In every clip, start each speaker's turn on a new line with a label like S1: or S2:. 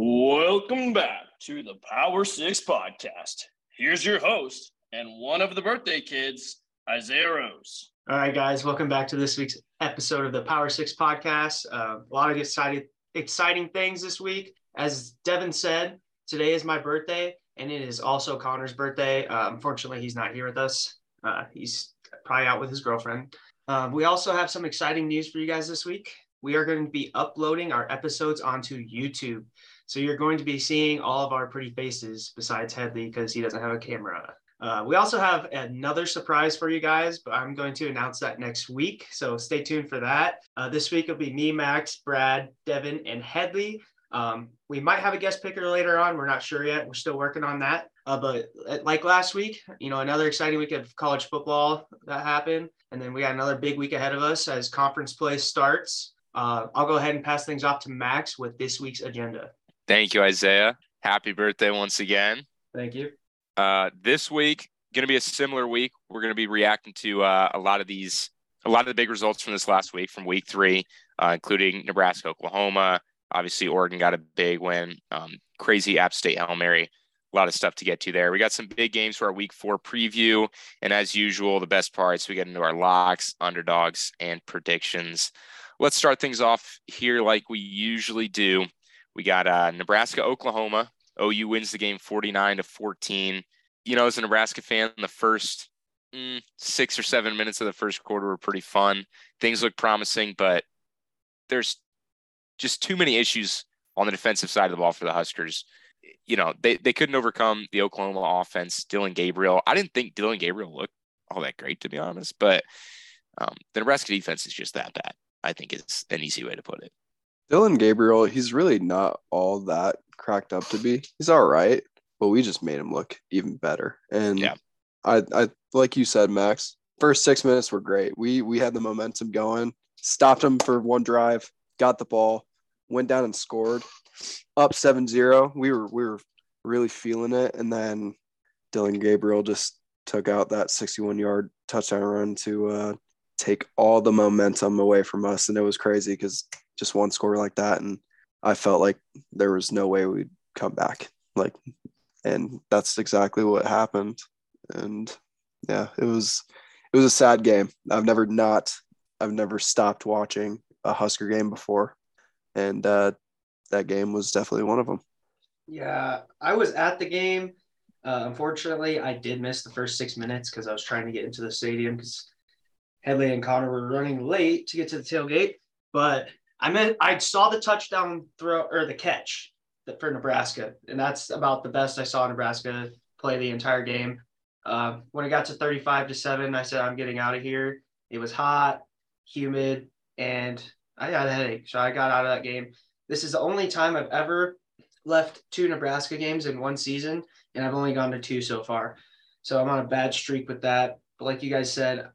S1: Welcome back to the Power Six Podcast. Here's your host and one of the birthday kids, Isaiah Rose.
S2: All right, guys, welcome back to this week's episode of the Power Six Podcast. Uh, a lot of exciting, exciting things this week. As Devin said, today is my birthday, and it is also Connor's birthday. Uh, unfortunately, he's not here with us. Uh, he's probably out with his girlfriend. Uh, we also have some exciting news for you guys this week. We are going to be uploading our episodes onto YouTube. So you're going to be seeing all of our pretty faces besides Headley because he doesn't have a camera. Uh, we also have another surprise for you guys, but I'm going to announce that next week. So stay tuned for that. Uh, this week will be me, Max, Brad, Devin, and Headley. Um, we might have a guest picker later on. We're not sure yet. We're still working on that. Uh, but uh, like last week, you know, another exciting week of college football that happened. And then we got another big week ahead of us as conference play starts. Uh, I'll go ahead and pass things off to Max with this week's agenda.
S3: Thank you, Isaiah. Happy birthday once again.
S2: Thank you.
S3: Uh, this week, going to be a similar week. We're going to be reacting to uh, a lot of these, a lot of the big results from this last week, from week three, uh, including Nebraska, Oklahoma. Obviously, Oregon got a big win. Um, crazy App State Hail Mary. A lot of stuff to get to there. We got some big games for our week four preview. And as usual, the best parts, we get into our locks, underdogs, and predictions. Let's start things off here like we usually do. We got uh, Nebraska, Oklahoma. OU wins the game 49 to 14. You know, as a Nebraska fan, the first mm, six or seven minutes of the first quarter were pretty fun. Things look promising, but there's just too many issues on the defensive side of the ball for the Huskers. You know, they, they couldn't overcome the Oklahoma offense. Dillon Gabriel, I didn't think Dillon Gabriel looked all that great, to be honest, but um, the Nebraska defense is just that bad, I think is an easy way to put it.
S4: Dillon Gabriel, he's really not all that cracked up to be. He's all right, but we just made him look even better. And yeah. I, I like you said, Max. First six minutes were great. We we had the momentum going. Stopped him for one drive. Got the ball. Went down and scored. Up 7-0. We were we were really feeling it. And then Dillon Gabriel just took out that 61 yard touchdown run to uh, take all the momentum away from us. And it was crazy because just one score like that. And I felt like there was no way we'd come back. Like, and that's exactly what happened. And yeah, it was, it was a sad game. I've never not, I've never stopped watching a Husker game before. And uh, that game was definitely one of them.
S2: Yeah, I was at the game. Uh, unfortunately, I did miss the first six minutes because I was trying to get into the stadium because Headley and Connor were running late to get to the tailgate. But I meant I saw the touchdown throw or the catch for Nebraska, and that's about the best I saw Nebraska play the entire game. Uh, when it got to 35 to 7, I said, I'm getting out of here. It was hot, humid, and I had a headache. So I got out of that game. This is the only time I've ever left two Nebraska games in one season, and I've only gone to two so far. So I'm on a bad streak with that. But like you guys said,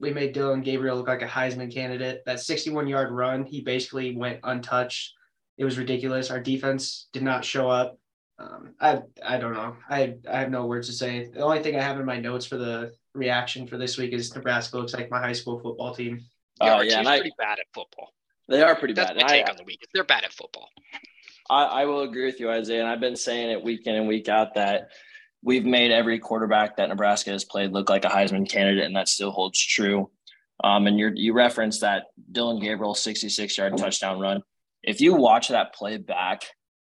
S2: we made Dillon Gabriel look like a Heisman candidate. That 61 yard run, he basically went untouched. It was ridiculous. Our defense did not show up. Um, I I don't know. I I have no words to say. The only thing I have in my notes for the reaction for this week is Nebraska looks like my high school football team.
S5: Yeah, uh, yeah, and pretty bad at football.
S1: They are pretty
S5: That's
S1: bad.
S5: That's my take I, on the week. They're bad at football.
S1: I, I will agree with you, Isaiah. And I've been saying it week in and week out that we've made every quarterback that Nebraska has played look like a Heisman candidate, and that still holds true. Um, and you you referenced that Dillon Gabriel 66 yard touchdown run. If you watch that play back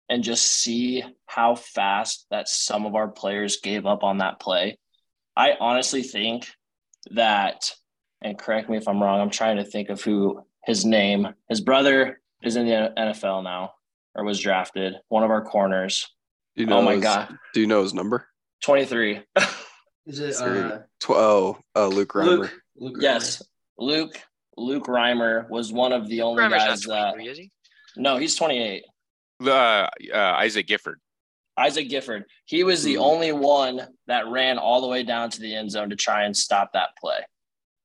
S1: and just see how fast that some of our players gave up on that play, I honestly think that, and correct me if I'm wrong, I'm trying to think of who his name, his brother is in the NFL now or was drafted, one of our corners.
S4: You know oh my his, God. Do you know his number?
S1: 23.
S2: Is it uh,
S4: 12? Uh, Luke Reimer.
S1: Luke, Luke yes. Luke Luke Reimer was one of the only Reimer's guys that. Is he? No, he's 28.
S3: Uh, uh, Isaac Gifford.
S1: Isaac Gifford. He was the mm-hmm. only one that ran all the way down to the end zone to try and stop that play.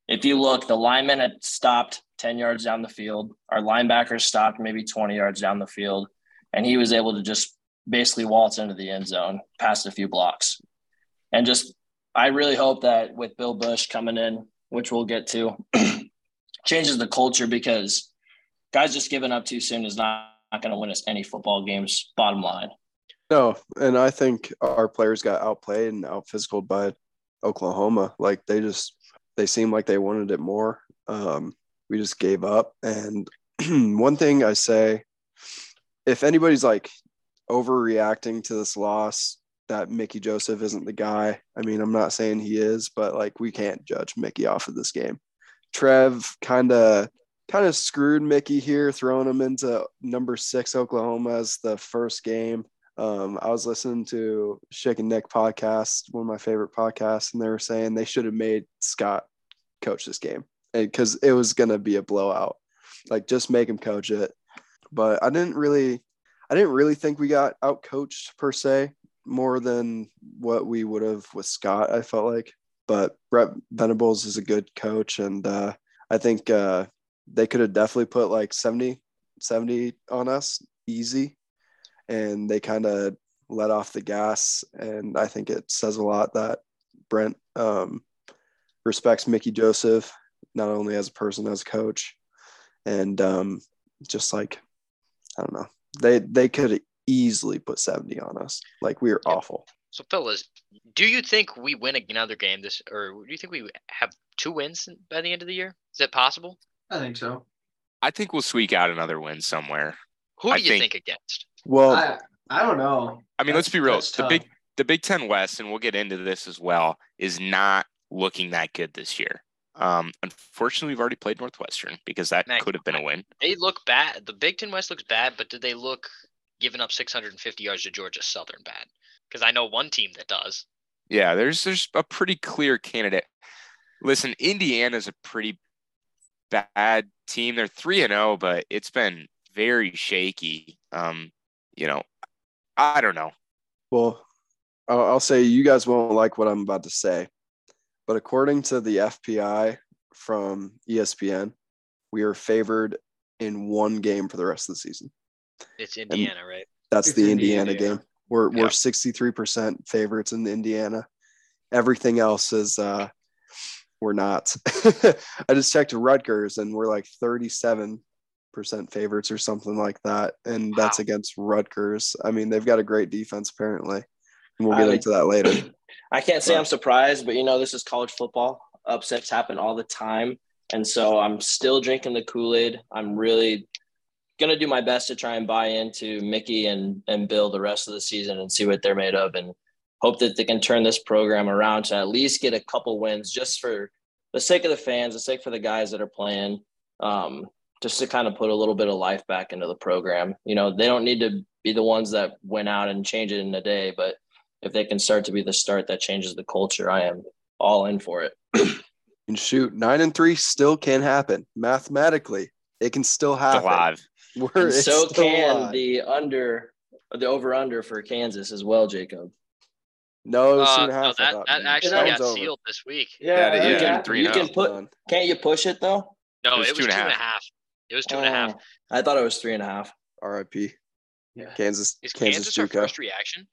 S1: If you look, the lineman had stopped 10 yards down the field. Our linebackers stopped maybe 20 yards down the field. And he was able to just basically waltz into the end zone past a few blocks. And just, I really hope that with Bill Busch coming in, which we'll get to, changes the culture because guys just giving up too soon is not going to win us any football games. Bottom line.
S4: No, and I think our players got outplayed and out physicaled by Oklahoma. Like they just they seemed like they wanted it more. Um, we just gave up. And one thing I say, if anybody's like overreacting to this loss, that Mickey Joseph isn't the guy. I mean, I'm not saying he is, but like we can't judge Mickey off of this game. Trev kind of kind of screwed Mickey here, throwing him into number six Oklahoma as the first game. Um, I was listening to Shake and Nick podcast, one of my favorite podcasts, and they were saying they should have made Scott coach this game because it was gonna be a blowout. Like just make him coach it. But I didn't really, I didn't really think we got out coached per se more than what we would have with Scott. I felt like, but Brent Venables is a good coach, and uh, I think uh, they could have definitely put like 70, 70 on us easy, and they kind of let off the gas. And I think it says a lot that Brent um, respects Mickey Joseph not only as a person as a coach, and um, just like I don't know, they they could easily put 70 on us. Like we are yeah. awful.
S5: So, fellas, do you think we win another game this, or do you think we have two wins by the end of the year? Is that possible?
S2: I think so.
S3: I think we'll squeak out another win somewhere.
S5: Who do
S3: I
S5: you think, think, against?
S4: Well,
S2: I, I don't know.
S3: I mean, that's, let's be real. The big the Big Ten West, and we'll get into this as well, is not looking that good this year. Um, unfortunately, we've already played Northwestern because that could have been a win.
S5: They look bad. The Big Ten West looks bad, but did they look giving up 650 yards to Georgia Southern bad? Because I know one team that does.
S3: Yeah, there's there's a pretty clear candidate. Listen, Indiana's a pretty bad team. They're three and zero, oh, but it's been very shaky. Um, you know, I don't know.
S4: Well, I'll, I'll say you guys won't like what I'm about to say, but according to the FPI from ESPN, we are favored in one game for the rest of the season.
S5: It's Indiana, and right?
S4: That's
S5: it's
S4: the Indiana, Indiana, game. We're we're 63% favorites in Indiana. Everything else is uh we're not. I just checked Rutgers and we're like 37% favorites or something like that. And wow. that's against Rutgers. I mean, they've got a great defense apparently. And we'll get into that later.
S1: I can't say. I'm surprised, but you know, this is college football. Upsets happen all the time. And so I'm still drinking the Kool-Aid. I'm really gonna do my best to try and buy into Mickey and and Bill the rest of the season and see what they're made of and hope that they can turn this program around to at least get a couple wins just for the sake of the fans, the sake for the guys that are playing, um, just to kind of put a little bit of life back into the program. You know, they don't need to be the ones that went out and change it in a day, but if they can start to be the start that changes the culture, I am all in for it.
S4: and shoot, nine and three still can happen mathematically. It can still happen.
S3: Alive.
S1: And so can the under, the over under for Kansas as well, Jacob.
S4: No, it was two and a half.
S5: Uh, no, that, that actually that got over. sealed this week.
S1: Yeah, yeah, yeah. You, can, you can put. Can't you push it though?
S5: No, it was, it was two, and, two and a half. It was two and a half. Oh,
S1: I thought it was three and a half.
S4: R.I.P. Yeah. Kansas.
S5: Is Kansas, Kansas our first reaction?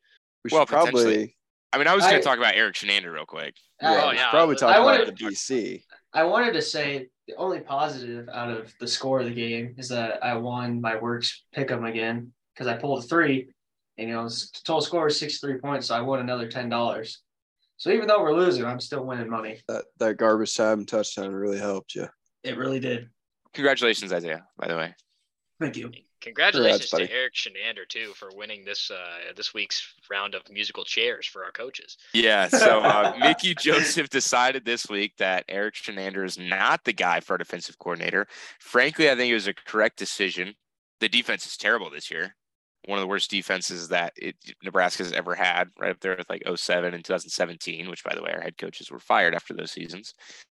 S4: We should well, probably.
S3: I mean, I was going to talk about Erik Chinander real quick.
S4: Yeah, oh, yeah. Probably talk I about the BC.
S2: I wanted to say the only positive out of the score of the game is that I won my works pick 'em again because I pulled a three, and you know, total score was six three points, so I won another ten dollars. So even though we're losing, I'm still winning money.
S4: That that garbage time touchdown really helped you.
S2: It really did.
S3: Congratulations, Isaiah. By the way.
S2: Thank you.
S5: Congratulations Congrats, to Erik Chinander too for winning this uh, this week's round of musical chairs for our coaches.
S3: Yeah, so uh, Mickey Joseph decided this week that Erik Chinander is not the guy for our defensive coordinator. Frankly, I think it was a correct decision. The defense is terrible this year. One of the worst defenses that it, Nebraska has ever had, right up there with like 07 and 2017, which by the way, our head coaches were fired after those seasons.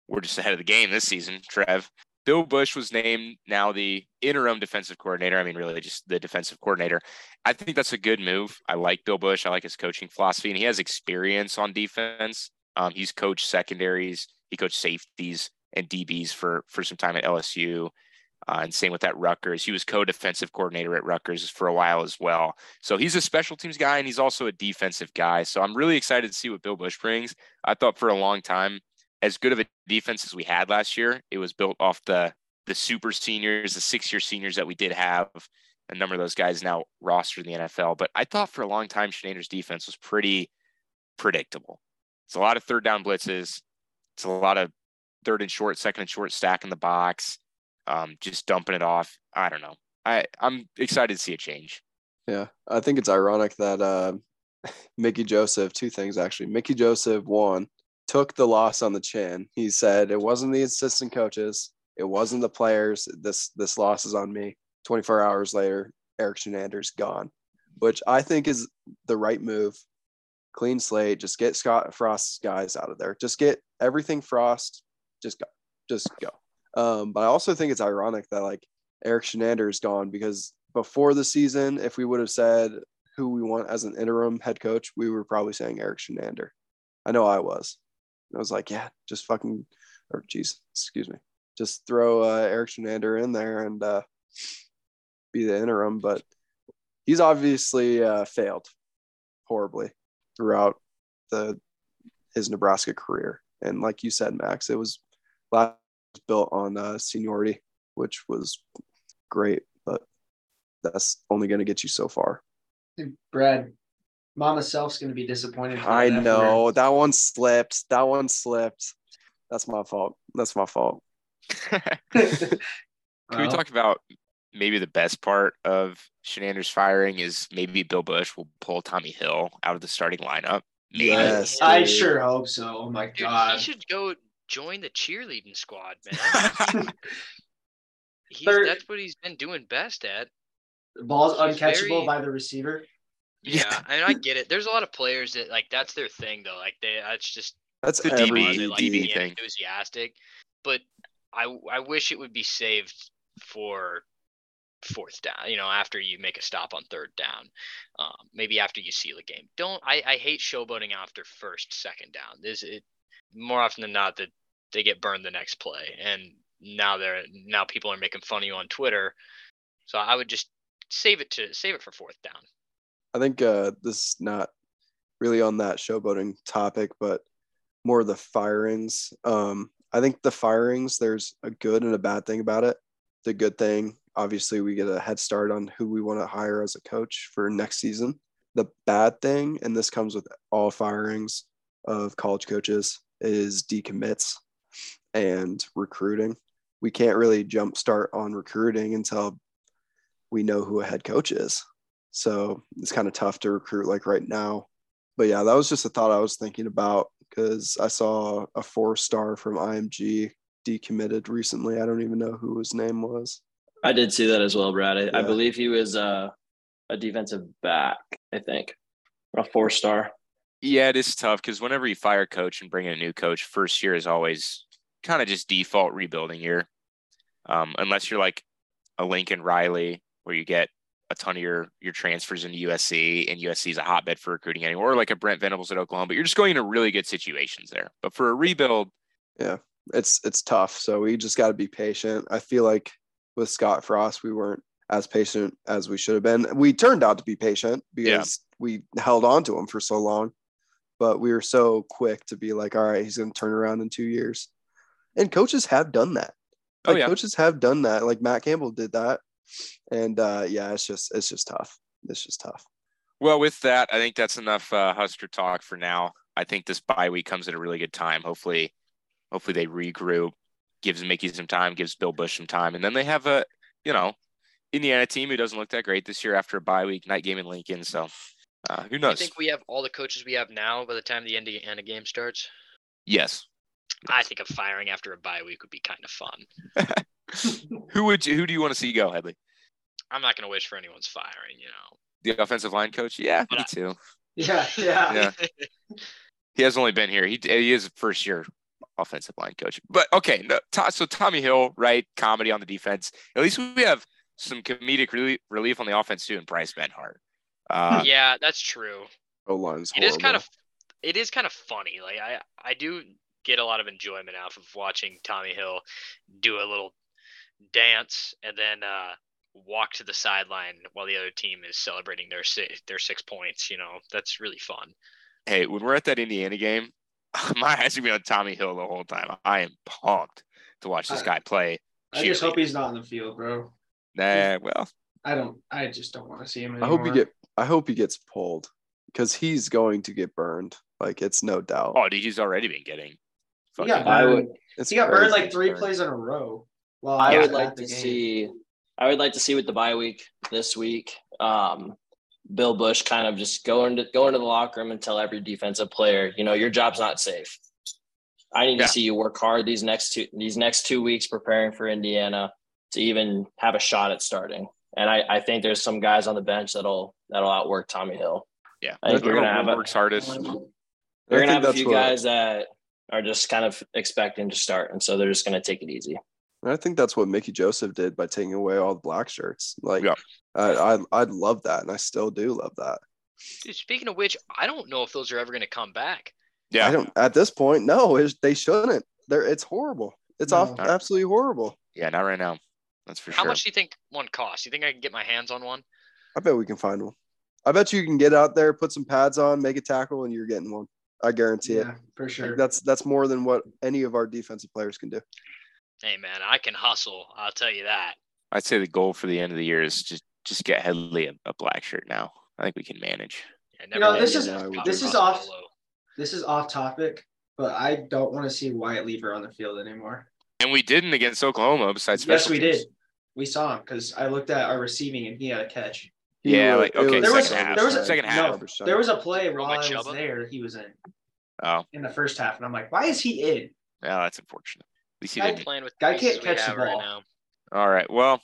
S3: We're just ahead of the game this season, Trev. Bill Busch was named now the interim defensive coordinator. I mean, really just the defensive coordinator. I think that's a good move. I like Bill Busch. I like his coaching philosophy, and he has experience on defense. Um, he's coached secondaries, he coached safeties and DBs for for some time at LSU. Uh, and same with that Rutgers. He was co-defensive coordinator at Rutgers for a while as well. So he's a special teams guy and he's also a defensive guy. So I'm really excited to see what Bill Busch brings. I thought for a long time as good of a defense as we had last year. It was built off the the super seniors, the six year seniors that we did have. a number of those guys now rostered in the NFL. But I thought for a long time, Chinander's defense was pretty predictable. It's a lot of third down blitzes. It's a lot of third and short, second and short stack in the box, um, just dumping it off. I don't know. I I'm excited to see a change.
S4: Yeah, I think it's ironic that uh, Mickey Joseph. Two things actually. Mickey Joseph one took the loss on the chin. He said it wasn't the assistant coaches, it wasn't the players. This this loss is on me. 24 hours later, Erik Chinander's gone, which I think is the right move. Clean slate. Just get Scott Frost's guys out of there. Just get everything Frost. Just go. Just go. Um, but I also think it's ironic that like Erik Chinander is gone because before the season, if we would have said who we want as an interim head coach, we were probably saying Erik Chinander. I know I was. I was like, yeah, just fucking, or geez, excuse me, just throw uh, Erik Chinander in there and uh, be the interim. But he's obviously uh, failed horribly throughout the his Nebraska career. And like you said, Max, it was last built on uh, seniority, which was great, but that's only going to get you so far.
S2: Brad, Mama Self's going to be disappointed.
S4: I know that one slipped. That one slipped. That's my fault. That's my fault.
S3: Can well, we talk about maybe the best part of Chinander's firing is maybe Bill Busch will pull Tommi Hill out of the starting lineup.
S2: Maybe. Yes, I sure hope so. Oh my dude, god,
S5: he should go join the cheerleading squad, man. he's, that's what he's been doing best at.
S2: The ball's he's uncatchable very, by the receiver.
S5: Yeah, and I get it. There's a lot of players that like that's their thing though. Like they, that's just
S3: that's the DB, they, like, DB
S5: thing. Enthusiastic, but I I wish it would be saved for fourth down. You know, after you make a stop on third down, um, maybe after you seal a game. Don't I? I hate showboating after first, second down. This it more often than not that they get burned the next play, and now they're now people are making fun of you on Twitter. So I would just save it to save it for fourth down.
S4: I think uh, this is not really on that showboating topic, but more the firings. Um, I think the firings, there's a good and a bad thing about it. The good thing, obviously, we get a head start on who we want to hire as a coach for next season. The bad thing, and this comes with all firings of college coaches, is decommits and recruiting. We can't really jumpstart on recruiting until we know who a head coach is. So it's kind of tough to recruit like right now. But yeah, that was just a thought I was thinking about because I saw a four star from IMG decommitted recently. I don't even know who his name was.
S1: I did see that as well, Brad. I, yeah. I believe he was uh, a defensive back, I think, a four star.
S3: Yeah, it is tough because whenever you fire coach and bring in a new coach, first year is always kind of just default rebuilding year. Um, unless you're like a Lincoln Riley, where you get a ton of your your transfers into USC, and USC is a hotbed for recruiting anymore, or like a Brent Venables at Oklahoma. But you're just going into really good situations there. But for a rebuild,
S4: yeah, it's it's tough. So we just got to be patient. I feel like with Scott Frost, we weren't as patient as we should have been. We turned out to be patient because yeah. we held on to him for so long, but we were so quick to be like, all right, he's going to turn around in two years. And coaches have done that. Oh, like oh, yeah. coaches have done that. Like Matt Campbell did that and uh, yeah, it's just it's just tough. It's just tough.
S3: Well, with that, I think that's enough uh, Husker talk for now. I think this bye week comes at a really good time. Hopefully, hopefully they regroup, gives Mickey some time, gives Bill Busch some time, and then they have a you know Indiana team who doesn't look that great this year after a bye week night game in Lincoln. So uh, who knows?
S5: I think we have all the coaches we have now by the time the Indiana game starts.
S3: Yes.
S5: I think a firing after a bye week would be kind of fun.
S3: who would you, who do you want to see go, Headley?
S5: I'm not going to wish for anyone's firing. You know,
S3: the offensive line coach. Yeah, but me I, too.
S2: Yeah, yeah, yeah.
S3: he has only been here. He he is first year offensive line coach. But okay, no, so Tommi Hill, right? Comedy on the defense. At least we have some comedic relief, relief on the offense too, and Bryce Benhart.
S5: Uh, yeah, that's true.
S4: O line's
S5: It is kind of it is kind of funny. Like I I do get a lot of enjoyment out of watching Tommi Hill do a little dance and then uh, walk to the sideline while the other team is celebrating their six, their six points. You know, that's really fun.
S3: Hey, when we're at that Indiana game, my eyes are be on Tommi Hill the whole time. I am pumped to watch this guy play.
S2: I just hope he's not in the field, bro.
S3: Nah, well,
S2: I don't. I just don't want to see him
S4: I hope he get. I hope he gets pulled because he's going to get burned. Like it's no doubt.
S3: Oh, dude, he's already been getting.
S2: He got
S1: I
S2: burned.
S1: would-
S4: It's
S2: he got burned like three plays in a row. Well,
S1: I
S2: was
S1: would like to
S2: game.
S1: see. I would like to see with the bye week this week. Um, Bill Busch kind of just go into go into the locker room and tell every defensive player, you know, your job's not safe. I need
S3: Yeah.
S1: to see you work hard these next two these next two weeks preparing for Indiana to even have a shot at starting. And I, I think there's some guys on the bench that'll that'll outwork Tommi Hill.
S3: Yeah,
S1: I think you're gonna have a-
S3: works hardest.
S1: You're
S4: I
S1: gonna have a few
S4: what-
S1: guys that are just kind of expecting to start, and so they're just gonna take it easy.
S4: And I think that's what Mickey Joseph did by taking away all the black shirts. Like,
S3: Yeah.
S4: I, I I love that, and I still do love that.
S5: Dude, speaking of which, I don't know if those are ever going to come back.
S3: Yeah,
S4: I don't at this point. No, it's, they shouldn't. They're it's horrible. It's off absolutely horrible.
S3: yeah, not right now. That's for
S5: How
S3: sure.
S5: How much do you think one costs? You think I can get my hands on one?
S4: I bet we can find one. I bet you can get out there, put some pads on, make a tackle, and you're getting one. I guarantee it.
S2: Yeah, for
S4: Like,
S2: sure.
S4: that's that's more than what any of our defensive players can do.
S5: Hey man, I can hustle. I'll tell you that.
S3: I'd say the goal for the end of the year is just just get Headley a, a black shirt now. I think we can manage.
S5: Yeah,
S2: know, this is-
S5: that.
S4: this
S2: is off-
S5: Polo.
S2: This is off topic, but I don't want to see Wyatt Liewer on the field anymore.
S3: And we didn't against Oklahoma. Besides
S2: Yes, we
S3: teams.
S2: did. We saw him because I looked at our receiving and he had a catch.
S4: He
S3: Yeah,
S4: was-
S3: like, okay,
S2: There was-
S3: half.
S2: there was a-
S3: second
S2: no,
S3: half.
S4: Garbage time.
S2: There was a play
S5: Throw
S2: while I was
S5: Chuba?
S2: there. He was in
S3: Oh,
S2: in the first half, and I'm like, why is he in?
S3: yeah, that's unfortunate. At least he
S2: I-
S3: didn't.
S5: Playing with
S2: Guy can't catch the
S5: have right
S2: ball.
S5: now.
S3: All right. Well,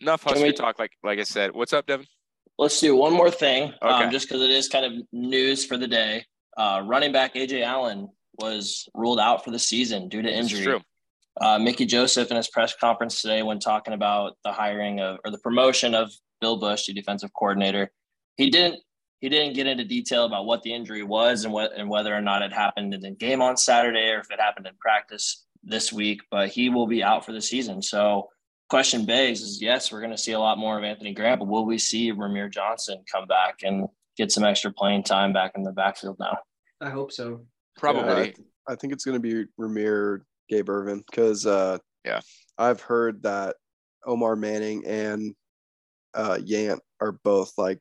S3: enough
S1: Can
S3: Husker
S1: we-
S3: talk. Like like I said, what's up, Devin?
S1: Let's do one more thing, um,
S3: Okay.
S1: just because it is kind of news for the day. Uh, running back Ajay Allen was ruled out for the season due to
S3: This is
S1: injury.
S3: true.
S1: Uh, Mickey Joseph in his press conference today, when talking about the hiring of or the promotion of Bill Busch the defensive coordinator, he didn't he didn't get into detail about what the injury was and what and whether or not it happened in the game on Saturday or if it happened in practice this week. But he will be out for the season. So, question begs is yes, we're going to see a lot more of Anthony Grant, but will we see Rahmir Johnson come back and get some extra playing time back in the backfield now?
S2: I hope so.
S3: Probably.
S4: Yeah, I think it's going to be Rahmir Gabe Ervin because uh,
S3: Yeah.
S4: I've heard that Omar Manning and uh, Yant are both like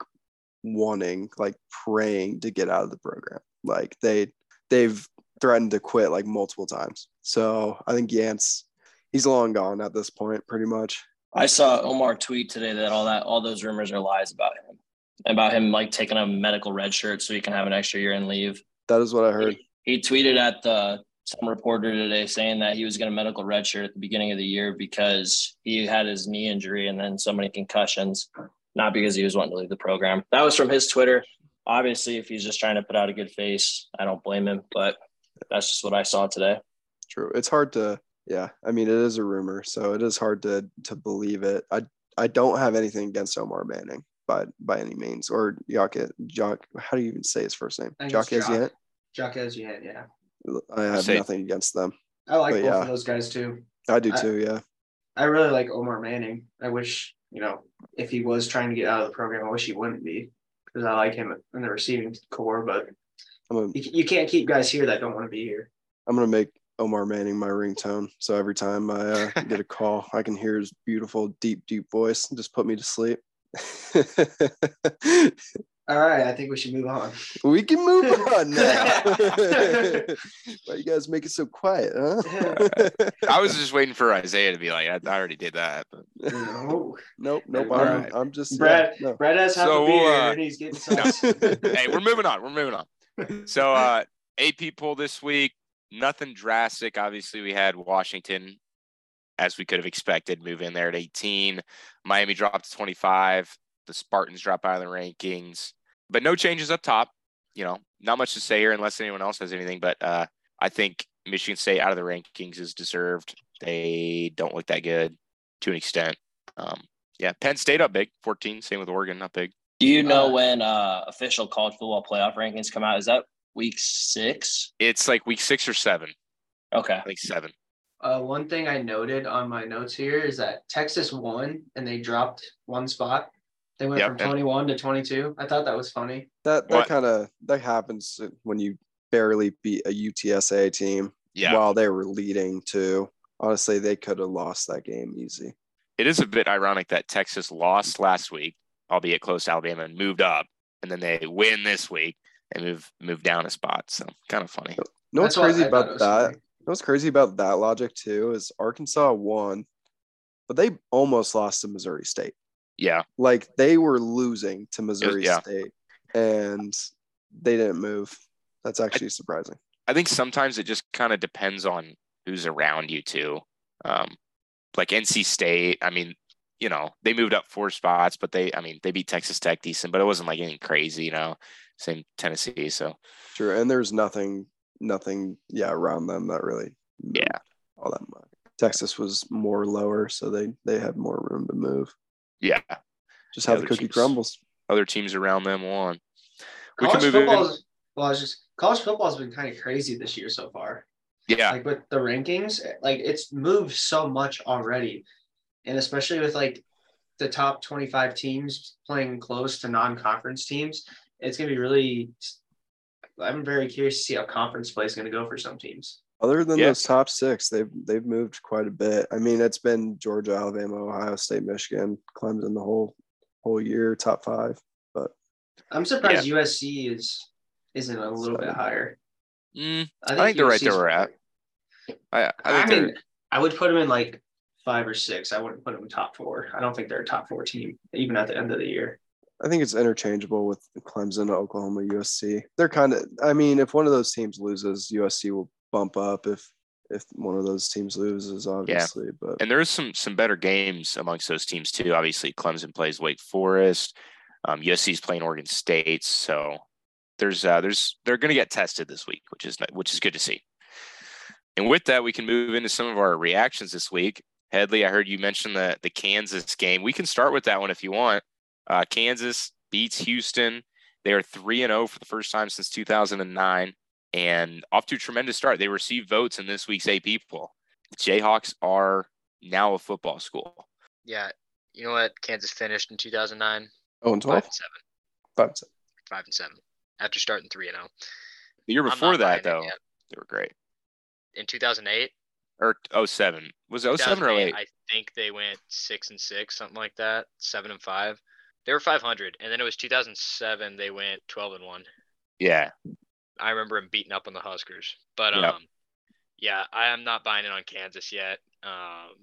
S4: wanting, like praying to get out of the program. Like they they've threatened to quit like multiple times. So I think Yant's he's long gone at this point, pretty much.
S1: I saw Omar tweet today that all that all those rumors are lies about him, about him like taking a medical red shirt so he can have an extra year and leave.
S4: That is what I heard.
S1: He tweeted at the some reporter today saying that he was going to medical red shirt at the beginning of the year because he had his knee injury and then so many concussions, not because he was wanting to leave the program. That was from his Twitter. Obviously, if he's just trying to put out a good face, I don't blame him. But that's just what I saw today.
S4: True. It's hard to yeah. I mean, it is a rumor, so it is hard to to believe it. I I don't have anything against Omar Manning but by any means, or Jock Jock. How do you even say his first name?
S2: I think
S4: Jock
S2: it's Jock.
S4: Yant.
S2: Jock Ezuyant, yeah.
S4: I have
S3: Say-
S4: nothing against them.
S2: I like
S4: But
S2: both
S4: yeah.
S2: of those guys too.
S4: I do
S2: I-
S4: too. Yeah.
S2: I really like Omar Manning. I wish, you know, if he was trying to get out of the program, I wish he wouldn't be because I like him in the receiving corps. But
S4: I'm gonna
S2: you, you can't keep guys here that don't want to be here.
S4: I'm gonna make Omar Manning my ringtone. So every time I uh, get a call, I can hear his beautiful, deep, deep voice. and Just put me to sleep.
S2: All right, I think we should move on.
S4: we can move on now. Why you guys make it so quiet, huh?
S3: I was just waiting for Isaiah to be like, I, I already did that. But
S2: No.
S4: Nope, nope.
S2: All
S4: I'm,
S3: right.
S4: I'm just
S2: Brad,
S4: yeah, no.
S2: Brad has half
S3: So,
S2: a beer
S3: uh,
S2: and he's getting
S3: no. hey, we're moving on. We're moving on. So uh AP poll this week, nothing drastic. Obviously, we had Washington, as we could have expected, move in there at 18. Miami dropped to 25. The Spartans drop out of the rankings, but no changes up top. You know, not much to say here unless anyone else has anything. But uh, I think Michigan State out of the rankings is deserved. They don't look that good to an extent. Um, yeah, Penn State up big, 14. Same with Oregon, not big.
S1: Do you know
S2: Uh,
S1: when uh, official college football playoff rankings come out? Is that week six?
S3: It's like week six or seven.
S1: Okay.
S3: Like seven.
S2: Uh, one thing I noted on my notes here is that Texas won and they dropped one spot. They went
S3: Yep,
S2: from
S3: and-
S2: 21 to 22. I thought that was funny.
S4: that that kind of that happens when you barely beat a UTSA team
S3: Yeah.
S4: while they were leading too. Honestly, they could have lost that game easy.
S3: it is a bit ironic that Texas lost last week, albeit close to Alabama, and moved up, and then they win this week and move move down a spot. So kind of funny.
S4: No, what's crazy about that? What's crazy about that logic too is Arkansas won, but they almost lost to Missouri State.
S3: Yeah,
S4: like they were losing to Missouri yeah. State, and they didn't move. That's actually I, surprising.
S3: I think sometimes it just kind of depends on who's around you too. Um, like NC State, I mean, you know, they moved up four spots, but they, I mean, they beat Texas Tech decent, but it wasn't like anything crazy, you know. Same Tennessee, so
S4: sure. And there's nothing, nothing, yeah, around them that really,
S3: yeah,
S4: all that much. Texas was more lower, so they they had more room to move.
S3: Yeah,
S4: just how the, the cookie teams, crumbles.
S3: Other teams around them won.
S2: We college can move in. Well, just college football has been kind of crazy this year so far.
S3: Yeah.
S2: Like with the rankings, like it's moved so much already. And especially with like the top 25 teams playing close to non-conference teams, it's going to be really I'm very curious to see how conference play is going to go for some teams.
S4: Other than those top 6, they've they've moved quite a bit. I mean, it's been Georgia, Alabama, Ohio State, Michigan, Clemson the whole whole year top 5, but
S2: I'm surprised yeah. USC is isn't a little bit higher.
S3: Mm, I think, I think they're right there we're at. I, I,
S2: I mean, I would put them in like five or six. I wouldn't put them in top four. I don't think they're a top four team, even at the end of the year.
S4: I think it's interchangeable with Clemson, Oklahoma, USC. They're kind of. I mean, if one of those teams loses, USC will bump up. If if one of those teams loses, obviously. Yeah. But
S3: and there's some some better games amongst those teams too. Obviously, Clemson plays Wake Forest. Um, USC's playing Oregon State, so there's uh, there's they're going to get tested this week, which is which is good to see. And with that, we can move into some of our reactions this week. Headley, I heard you mention the the Kansas game. We can start with that one if you want. Uh, Kansas beats Houston. They are three and zero oh for the first time since 2009, and off to a tremendous start. They received votes in this week's AP poll. Jayhawks are now a football school.
S5: Yeah, you know what? Kansas finished in 2009.
S4: Oh, and 12?
S5: Five and seven.
S4: Five and seven.
S5: Five and seven after starting three and zero. Oh.
S3: The year before that, though, they were great.
S5: In 2008
S3: or 07. Was it 07 or 08?
S5: I think they went six and six, something like that. Seven and five. They were 500, and then it was 2007. They went 12 and one.
S3: Yeah,
S5: I remember him beating up on the Huskers. But um, yeah, I am not buying it on Kansas yet. Um,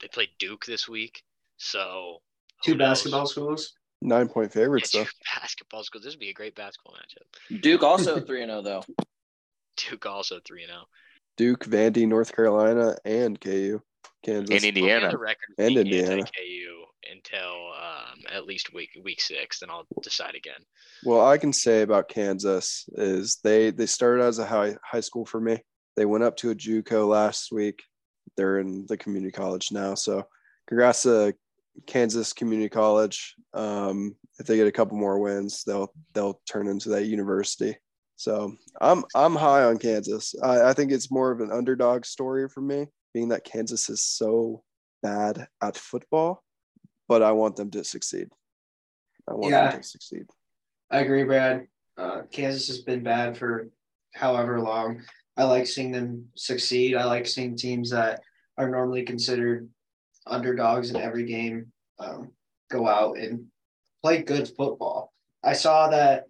S5: they played Duke this week, so
S2: two basketball schools.
S4: Nine point favorites,
S5: yeah, Basketball schools. This would be a great basketball matchup.
S1: Duke also three and zero oh, though.
S5: Duke also three and zero. Oh.
S4: Duke, Vandy, North Carolina, and KU, Kansas,
S3: and Indiana,
S5: and Indiana. KU until um, at least week week six. Then I'll decide again.
S4: Well, I can say about Kansas is they they started as a high high school for me. They went up to a JUCO last week. They're in the community college now. So, congrats to Kansas Community College. Um, if they get a couple more wins, they'll they'll turn into that university. So I'm I'm high on Kansas. I, I think it's more of an underdog story for me, being that Kansas is so bad at football, but I want them to succeed. I want yeah, them to succeed.
S2: I agree, Brad. Uh, Kansas has been bad for however long. I like seeing them succeed. I like seeing teams that are normally considered underdogs in every game um, go out and play good football. I saw that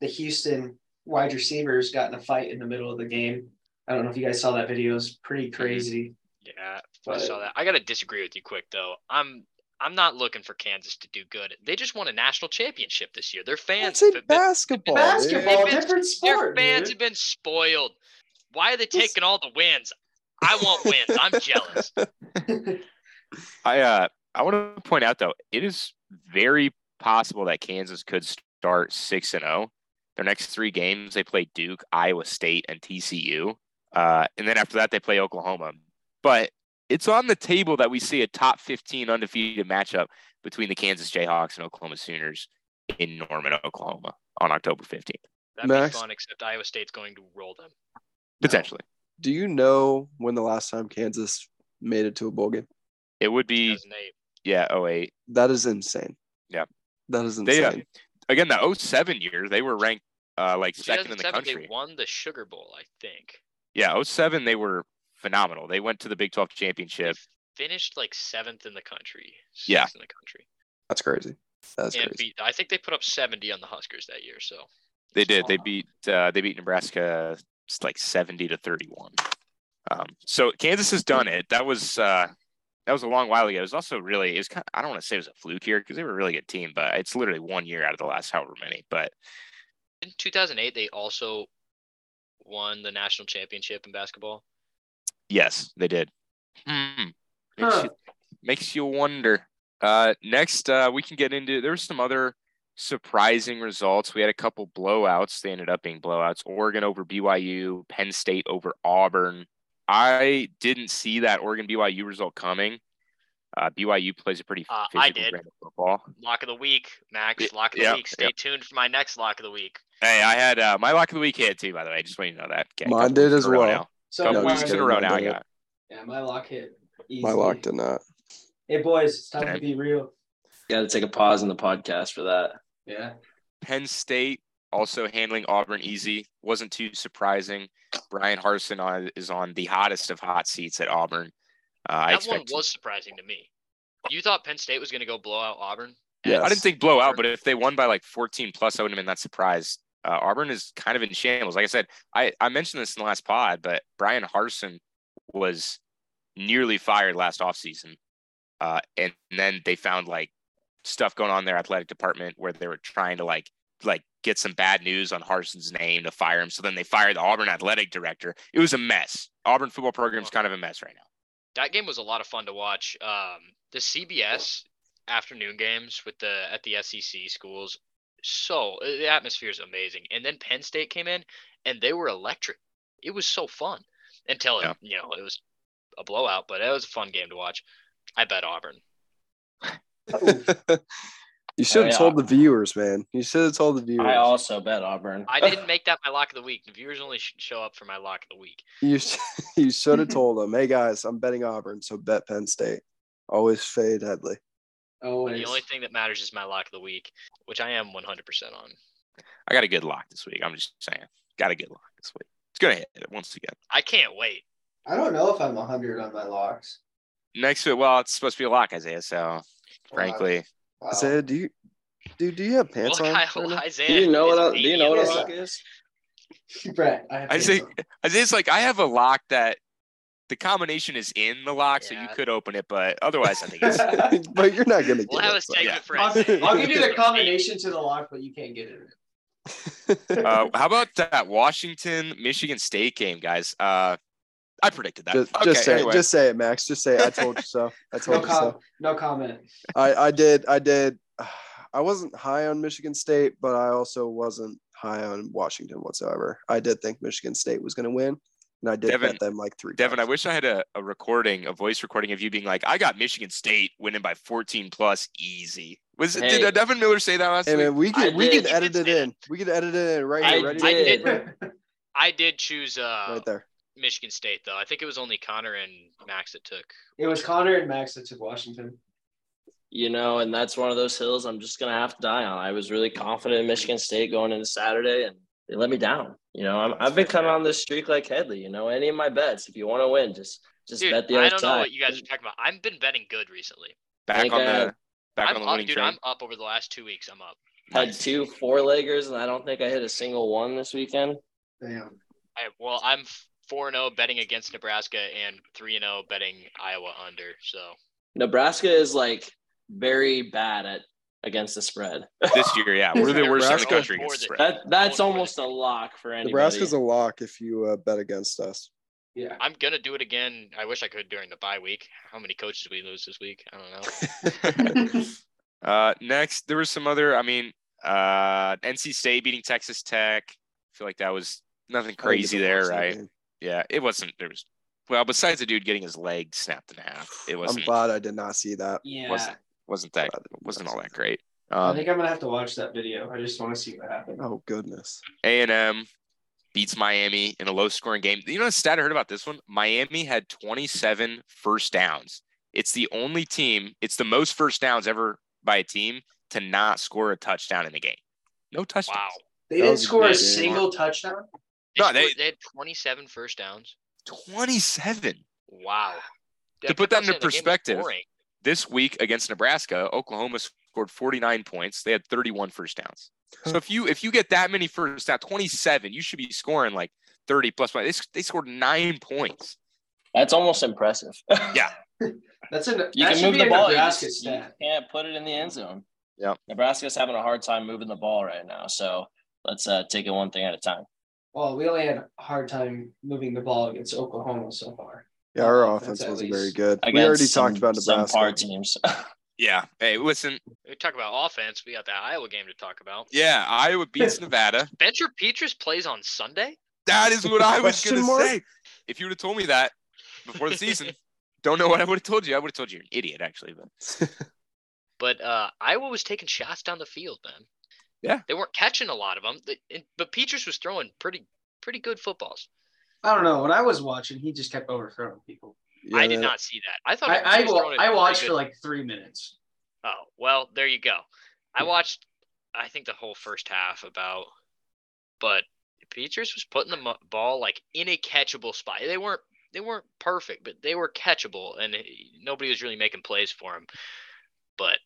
S2: the Houston wide receivers got in a fight in the middle of the game. I don't know if you guys saw that video. It's pretty mm-hmm. crazy.
S5: Yeah, but, I saw that. I gotta disagree with you quick though. I'm I'm not looking for Kansas to do good. They just won a national championship this year. Their fans
S4: That's have basketball.
S2: Been, basketball, been, different sport.
S5: Their fans
S2: dude.
S5: have been spoiled. Why are they taking all the wins? I want wins. I'm jealous.
S3: I uh I want to point out though, it is very possible that Kansas could start six and zero. Oh. Their next three games, they play Duke, Iowa State, and TCU, uh, and then after that they play Oklahoma. But it's on the table that we see a top 15 undefeated matchup between the Kansas Jayhawks and Oklahoma Sooners in Norman, Oklahoma on October 15th.
S5: That'd Max, be fun, except Iowa State's going to roll them.
S3: Potentially.
S4: Do you know when the last time Kansas made it to a bowl game?
S3: It would be yeah, 08.
S4: That is insane.
S3: Yeah.
S4: That is insane. They, uh,
S3: again, the 07 year, they were ranked uh, like second in the country.
S5: They won the Sugar Bowl, I think.
S3: Yeah, 07, they were phenomenal. They went to the Big 12 championship.
S5: finished like seventh in the country.
S3: Yeah.
S5: in the country.
S4: That's crazy. That's
S5: and
S4: crazy.
S5: beat. I think they put up seventy on the Huskers that year. So
S3: They did. They beat uh, they beat Nebraska it's like seventy to thirty one. Um, so Kansas has done it. That was uh, that was a long while ago. It was also really it was kind of, I don't want to say it was a fluke here because they were a really good team, but it's literally one year out of the last however many. But
S5: in 2008, they also won the national championship in basketball.
S3: Yes, they did. Hmm. Makes,
S2: Huh.
S3: you, makes you wonder. Uh, next, uh, we can get into there's some other surprising results. We had a couple blowouts. They ended up being blowouts. Oregon over BYU, Penn State over Auburn. I didn't see that Oregon BYU result coming. Uh, BYU plays a pretty
S5: Uh,
S3: physical
S5: I did.
S3: brand of football.
S5: Lock of the week, Max. Lock of the
S3: yeah,
S5: week. Stay
S3: yeah.
S5: tuned for my next lock of the week.
S3: Hey, I had uh, my lock of the week hit too. By the way, just want you to know that. Okay,
S4: Mine did as
S3: in a
S4: well.
S3: Now.
S2: So
S3: Couple
S4: Yeah,
S3: weeks
S2: mine-
S3: in a row now. I
S4: did.
S3: got.
S2: Yeah, my lock hit. Easy.
S4: My lock did not.
S2: Hey boys, it's time
S3: Okay.
S2: to be real.
S1: Got to take a pause in the podcast for that.
S2: Yeah.
S3: Penn State also handling Auburn easy. Wasn't too surprising. Bryan Harsin on, is on the hottest of hot seats at Auburn. Uh, I
S5: That one
S3: expect.
S5: was surprising to me. You thought Penn State was going to go blow out Auburn?
S4: Yes.
S3: I didn't think blowout, but if they won by like 14 plus, I wouldn't have been that surprised. Uh, Auburn is kind of in shambles. Like I said, I, I mentioned this in the last pod, but Bryan Harsin was nearly fired last offseason. Uh, and then they found like stuff going on in their athletic department where they were trying to like like get some bad news on Harsin's name to fire him. So then they fired the Auburn athletic director. It was a mess. Auburn football program's kind of a mess right now.
S5: That game was a lot of fun to watch. Um, the CBS afternoon games with the at the SEC schools, so uh, the atmosphere is amazing. And then Penn State came in, and they were electric. It was so fun until
S3: Yeah.
S5: it, you know it was a blowout, but it was a fun game to watch. I bet Auburn.
S4: you should have
S1: yeah.
S4: told the viewers, man. You should have told the viewers.
S1: I also bet Auburn.
S5: I didn't make that my lock of the week. The viewers only should show up for my lock of the week.
S4: You sh- you should have told them, hey guys, I'm betting Auburn, so bet Penn State. Always fade Headley.
S2: Oh, Always.
S5: The only thing that matters is my lock of the week, which I am 100% on.
S3: I got a good lock this week. I'm just saying. Got a good lock this week. It's gonna hit it once again.
S5: I can't wait.
S2: I don't know if I'm 100 on my locks.
S3: Next week, well, it's supposed to be a lock, Isaiah. So oh, frankly,
S2: Wow.
S4: Isaiah, do you dude, do you have pants
S5: Well,
S4: on?
S5: Kyle. Isaiah
S1: Do you know what? A, do you know what a lock is?
S2: Brett, I have
S3: I
S2: pants
S3: say,
S2: on.
S3: Isaiah's like, I have a lock that the combination is in the lock, so you could open it, but otherwise, I think it's.
S4: but you're not gonna get
S5: We'll have
S4: it.
S5: a
S4: so-
S5: segment
S3: Yeah.
S5: for
S2: I'll, I'll give you the combination to the lock, but you can't get it.
S3: uh, how about that Washington Michigan State game, guys? Uh, I predicted that.
S4: just,
S3: okay,
S4: just say
S3: anyway.
S4: it. Just say it, Max. Just say it. I told you so. I
S2: No,
S4: told you
S2: com-
S4: so.
S2: no comment.
S4: I, I did I did I wasn't high on Michigan State, but I also wasn't high on Washington whatsoever. I did think Michigan State was gonna win, and I did
S3: Devin-
S4: bet them like three.
S3: Devin, I wish I had a, a recording, a voice recording of you being like, I got Michigan State winning by 14 plus easy. Was it,
S1: Hey.
S3: did Devin Miller say that last
S4: Hey
S3: week?
S4: man, we
S1: I
S4: can we
S1: did.
S4: can edit it
S5: say
S4: in. We can edit it in right
S1: I
S4: here. Ready?
S5: I
S1: did.
S5: did. I did choose uh,
S4: Right there.
S5: Michigan State though. I think it was only Connor and Max that took.
S2: It was Connor and Max that took Washington.
S1: You know, and that's one of those hills I'm just gonna have to die on. I was really confident in Michigan State going into Saturday, and they let me down. You know, I'm, I've been coming on this streak like Headley. You know, any of my bets, if you want to win, just just
S5: Dude,
S1: bet the other
S5: I don't know what you guys are talking about. I've been betting good recently.
S3: back on
S1: I
S3: the back
S5: I'm
S3: on the
S5: up,
S3: winning
S5: dude.
S3: train.
S5: I'm up over the last two weeks. I'm up.
S1: Had two four leggers, and I don't think I hit a single one this weekend.
S2: Damn.
S5: I well, I'm four and zero betting against Nebraska and three and zero betting Iowa under. So
S1: Nebraska is like very bad at against the spread.
S3: this year, yeah, we're the worst in the
S4: Nebraska-
S3: country against the spread.
S1: That that's almost a lock for anybody.
S4: Nebraska's a lock if you uh, bet against us.
S2: Yeah.
S5: I'm gonna do it again. I wish I could during the bye week. How many coaches we lose this week? I don't know.
S3: Uh, next, there was some other. I mean, uh, NC State beating Texas Tech. I feel like that was nothing crazy there, right?
S4: game.
S3: Yeah, it wasn't. There was well, besides the dude getting his leg snapped in half, it
S4: was
S3: I'm
S4: glad I did not see that.
S2: Yeah.
S3: wasn't wasn't that
S4: Glad I did not
S3: wasn't
S4: see
S3: all that
S4: that.
S3: great.
S2: I
S3: Um,
S2: think I'm gonna have to watch that video. I just want to see what happened.
S4: Oh goodness.
S3: A and M beats Miami in a low scoring game. You know the stat I heard about this one? Miami had 27 first downs. It's the only team. It's the most first downs ever by a team to not score a touchdown in the game. No touchdowns.
S5: Wow.
S2: They didn't score
S4: good
S2: a single touchdown.
S5: They,
S3: No,
S5: scored-
S3: they-
S5: they had 27 first downs.
S3: 27.
S5: Wow.
S3: to put that into perspective, this week against Nebraska, Oklahoma scored 49 points. They had 31 first downs. So if you if you get that many first down, 27, you should be scoring like 30 plus. They, they scored nine points.
S1: That's almost impressive.
S3: yeah.
S2: That's a
S1: you
S2: that
S1: can move the ball. You, just, you can't put it in the end zone.
S3: Yeah.
S1: Nebraska's having a hard time moving the ball right now. So let's uh, take it one thing at a time.
S2: Well, we only had a hard time moving the ball against Oklahoma so far.
S4: Yeah, our offense wasn't very good. We already some, talked about Nebraska.
S1: Some par teams.
S3: yeah. Hey, listen.
S5: We talk about offense. We got that Iowa game to talk about.
S3: Yeah, Iowa beats Nevada.
S5: Spencer Petras plays on Sunday.
S3: That is what I was going to say. If you would have told me that before the season, don't know what I would have told you. I would have told you you're an idiot, actually. But
S5: but uh, Iowa was taking shots down the field, man.
S3: Yeah,
S5: they weren't catching a lot of them, but Petrus was throwing pretty pretty good footballs.
S2: I don't know. When I was watching, he just kept overthrowing people.
S5: Yeah, I did not see that. I thought
S2: I I, I watched for like three minutes.
S5: Oh well, there you go. I watched. I think the whole first half about, but Petras was putting the ball like in a catchable spot. They weren't they weren't perfect, but they were catchable, and nobody was really making plays for him. But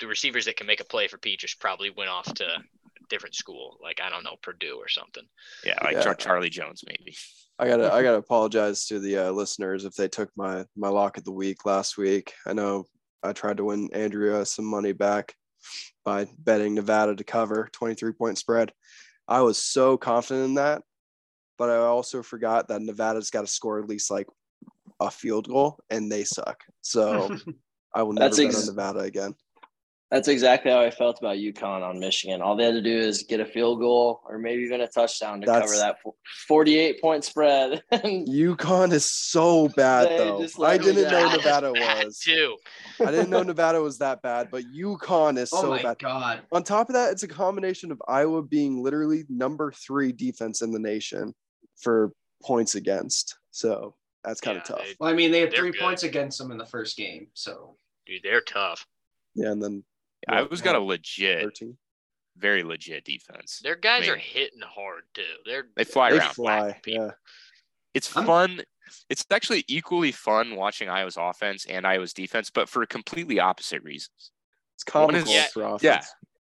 S5: the receivers that can make a play for Petras probably went off to a different school, like I don't know Purdue or something.
S3: Yeah, like yeah. Charlie Jones maybe.
S4: I gotta I gotta apologize to the uh, listeners if they took my my lock of the week last week. I know I tried to win Andrea some money back by betting Nevada to cover 23 point spread. I was so confident in that, but I also forgot that Nevada's got to score at least like a field goal, and they suck. So I will never ex- bet on Nevada again.
S1: That's exactly how I felt about UConn on Michigan. All they had to do is get a field goal or maybe even a touchdown to That's, cover that 48 point spread.
S4: UConn is so bad, though. I didn't know Nevada was.
S5: Too.
S4: I didn't know Nevada was that bad, but UConn is
S2: oh
S4: so
S2: my
S4: bad.
S2: God.
S4: On top of that, it's a combination of Iowa being literally number three defense in the nation for points against. So that's kind of yeah, tough.
S2: They, well, I mean, they had three good. points against them in the first game. So,
S5: dude, they're tough.
S4: Yeah, and then
S3: I was uh, got a legit, 13? very legit defense.
S5: Their guys I mean, are hitting hard too. They're
S3: they fly
S4: they
S3: around.
S4: Fly, yeah.
S3: It's I'm, fun. It's actually equally fun watching Iowa's offense and Iowa's defense, but for completely opposite reasons.
S4: It's comical yeah, for offense.
S3: Yeah.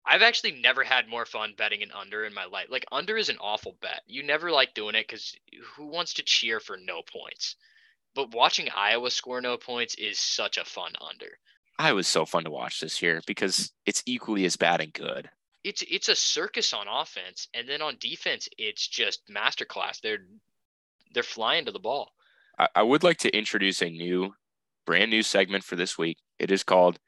S5: I've actually never had more fun betting an under in my life. Like under is an awful bet. You never like doing it because who wants to cheer for no points? But watching Iowa score no points is such a fun under.
S3: I was so fun to watch this year because it's equally as bad and good.
S5: It's it's a circus on offense, and then on defense, it's just masterclass. They're they're flying to the ball.
S3: I, I would like to introduce a new, brand new segment for this week. It is called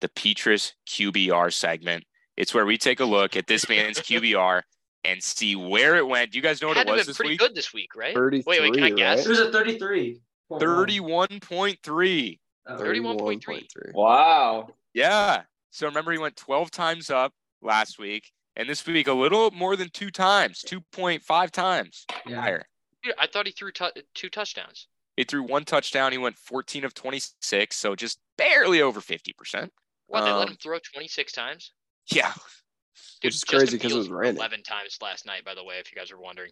S3: the Petras QBR segment. It's where we take a look at this man's QBR and see where it went. Do you guys know what it, it was this
S5: pretty
S3: week?
S5: good this week, right?
S4: wait, wait, can I guess? Right?
S2: It was a 33.
S3: 31.3.
S5: 31.3.
S1: Wow.
S3: Yeah. So remember, he went 12 times up last week, and this week a little more than two times, 2.5 times yeah. higher.
S5: Dude, I thought he threw t- two touchdowns.
S3: He threw one touchdown. He went 14 of 26, so just barely over 50%.
S5: What, they um, let him throw 26 times?
S3: Yeah.
S4: Dude, Which is crazy because it was raining.
S5: 11 times last night, by the way, if you guys are wondering.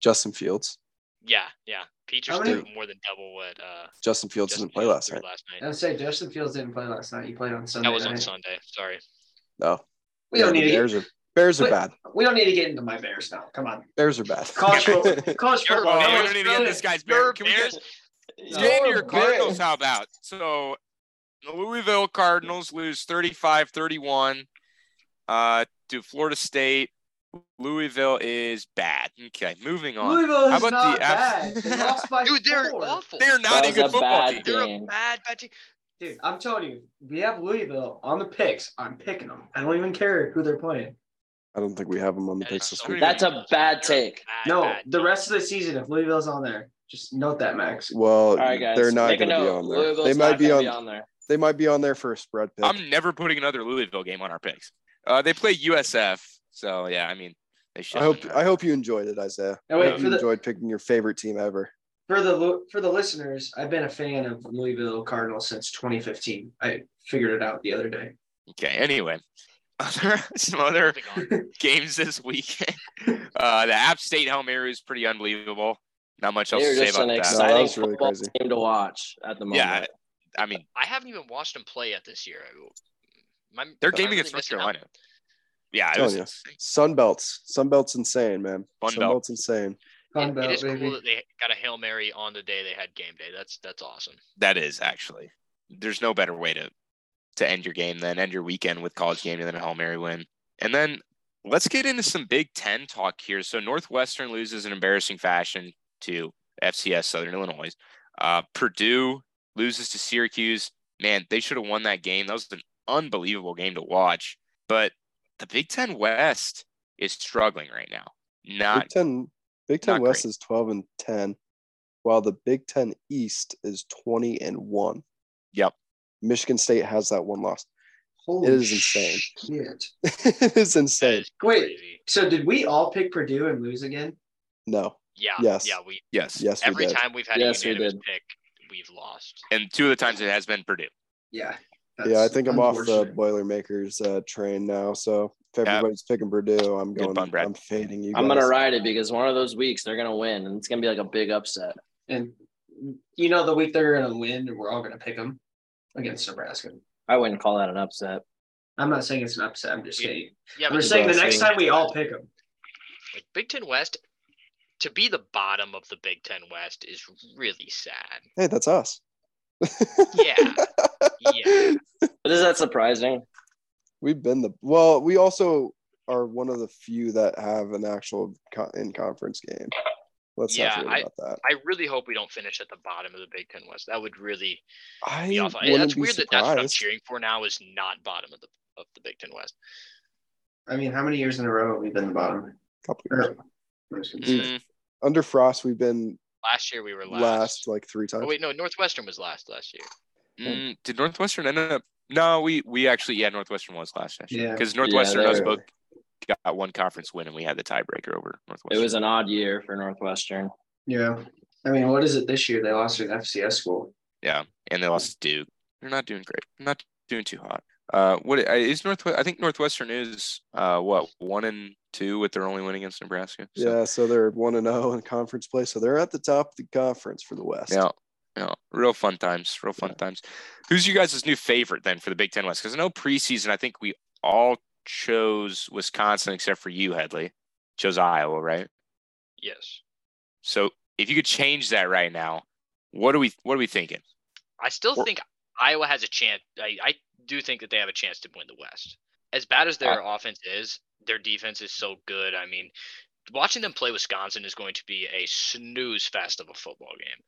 S4: Justin Fields.
S5: Yeah, yeah. Petras did more than double what uh,
S4: Justin Fields Justin didn't play last night.
S5: last night.
S2: I was say Justin Fields didn't play last night. He played on Sunday.
S5: That was
S2: night.
S5: on Sunday. Sorry.
S4: No.
S2: We don't need to
S4: Bears get, are Bears are bad.
S2: We don't need to get into my Bears now. Come on.
S4: Bears are bad.
S2: College football. College football.
S3: We don't need to get this guy's Bears. Can we get get into your Cardinals? How about so? The Louisville Cardinals lose 35-31 uh, to Florida State. Louisville is bad. Okay, moving on.
S2: Louisville is How about not the bad. They lost by
S5: Dude, they're four. awful.
S3: They're not a good football team.
S5: They're a bad, bad team.
S2: Dude, I'm telling you, we have Louisville on the picks. I'm picking them. I don't even care who they're playing.
S4: I don't think we have them on the picks this week.
S1: That's a bad take.
S5: Bad,
S2: no,
S5: bad
S2: the rest of the season, if Louisville's on there, just note that, Max.
S4: Well, guys, they're not going to be on there.
S1: Louisville's
S4: they might be on,
S1: be on, there.
S4: They might be on there for a spread pick.
S3: I'm never putting another Louisville game on our picks. Uh, they play USF, so yeah, I mean, they should.
S4: I hope I hope you enjoyed it, Isaiah.
S2: Now, wait,
S4: I hope you
S2: the,
S4: enjoyed picking your favorite team ever.
S2: For the for the listeners, I've been a fan of Louisville Cardinals since 2015. I figured it out the other day.
S3: Okay. Anyway, other some other games this weekend. Uh, the App State hail Mary is pretty unbelievable. Not much else to say about
S1: an
S3: that.
S1: exciting
S4: No, that was really
S1: football
S4: crazy.
S1: team to watch at the moment.
S3: Yeah, I mean,
S5: I haven't even watched them play yet this year. My,
S3: their
S5: am I
S3: game
S5: really
S3: against North
S5: Carolina. out?
S3: Carolina. Yeah, it
S4: Telling
S3: was
S4: you.
S3: insane.
S4: Sunbelts. Sunbelt's insane, man.
S3: Fun belt.
S4: Sunbelt's insane.
S2: Fun
S5: It-
S2: belt,
S5: it is
S2: baby.
S5: cool that they got a hail mary on the day they had game day. That's that's awesome.
S3: That is actually. There's no better way to to end your game than end your weekend with college game than a Hail Mary win. And then let's get into some Big Ten talk here. So Northwestern loses in embarrassing fashion to FCS Southern Illinois. Uh, Purdue loses to Syracuse. Man, they should have won that game. That was an unbelievable game to watch. But the Big Ten West is struggling right now. Not
S4: Big Ten Big Ten West
S3: great.
S4: is twelve and ten, while the Big Ten East is twenty and one.
S3: Yep.
S4: Michigan State has that one loss.
S2: Holy
S4: It is insane.
S2: Shit.
S4: it is insane.
S5: is
S2: Wait. So did we all pick Purdue and lose again?
S4: No.
S5: Yeah.
S4: Yes.
S5: Yeah. We
S3: yes.
S4: Yes, we
S5: every
S4: did.
S5: time we've had
S1: Yes,
S5: a unanimous
S1: did.
S5: pick, we've lost.
S3: And two of the times it has been Purdue.
S2: Yeah.
S4: Yeah, I think I'm off the. Boilermakers uh, train now. So if
S3: Yeah.
S4: everybody's picking Purdue, I'm going.
S3: pun, Brad.
S4: I'm fading you.
S1: I'm gonna ride it because one of those weeks they're gonna win, and it's gonna be like a big upset.
S2: And you know the week they're gonna win, we're all gonna pick them against Nebraska.
S1: I wouldn't call that an upset.
S2: I'm not saying it's an upset. I'm just
S5: Yeah.
S2: saying.
S5: Yeah,
S2: I'm
S5: but
S2: just saying the
S4: Nebraska-
S2: next time we all pick them.
S5: like Big Ten West to be the bottom of the Big Ten West is really sad.
S4: Hey, that's us.
S5: Yeah. Yeah.
S1: But is that surprising?
S4: We've been the well. We also are one of the few that have an actual co- in conference game. Let's
S5: Yeah,
S4: not forget about that.
S5: I really hope we don't finish at the bottom of the Big Ten West. That would really
S4: I
S5: be awful. That's
S4: be
S5: weird that that's what I'm cheering for now is not bottom of the of the Big Ten West.
S2: I mean, how many years in a row have we been the bottom?
S4: Couple years.
S2: Or- I was gonna say.
S5: Mm,
S4: Under Frost, we've been
S5: last year we were last.
S4: last, like three times.
S5: Oh wait, no, Northwestern was last last year.
S3: Mm, did Northwestern end up? No, we we actually yeah Northwestern was last year
S2: Yeah.
S3: because Northwestern
S1: they
S3: us both got one conference win and we had the tiebreaker over Northwestern.
S1: It was an odd year for Northwestern.
S2: Yeah. I mean, what is it this year? They lost to an FCS school.
S3: yeah, and they lost to Duke. They're not doing great. They're not doing too hot. Uh, what is Northwest? I think Northwestern is uh what one and two with their only win against Nebraska. So,
S4: Yeah, so they're one and zero in conference play, so they're at the top of the conference for the West.
S3: Yeah. Yeah, real fun times, real fun times. Who's you guys' new favorite then for the Big Ten West? Because I know preseason, I think we all chose Wisconsin except for you, Headley. Chose Iowa, right?
S5: Yes.
S3: So if you could change that right now, what are we what are we thinking?
S5: I still
S3: Or-
S5: think Iowa has a chance. I, I do think that they have a chance to win the West. As bad as their uh, offense is, their defense is so good. I mean, watching them play Wisconsin is going to be a snooze fest of a football game.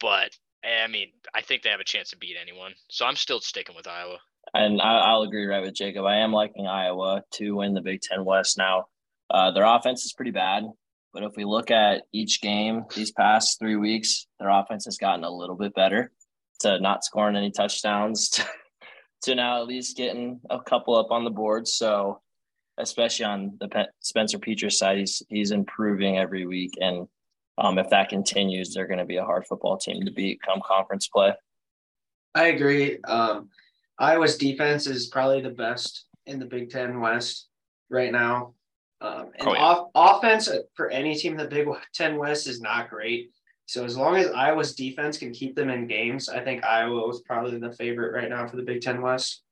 S5: But I mean, I think they have a chance to beat anyone. So I'm still sticking with Iowa.
S1: And I, I'll agree right with Jacob. I am liking Iowa to win the Big Ten West now. Uh, their offense is pretty bad, but if we look at each game these past three weeks, their offense has gotten a little bit better to not scoring any touchdowns to, to now at least getting a couple up on the board. So, especially on the Pe- Spencer Petras side, he's he's improving every week, and um, if that continues, they're going to be a hard football team to beat come conference play.
S2: I agree. Um, Iowa's defense is probably the best in the Big Ten West right now. Um, and
S3: Oh, yeah.
S2: off, offense for any team in the Big Ten West is not great. So as long as Iowa's defense can keep them in games, I think Iowa is probably the favorite right now for the Big Ten West.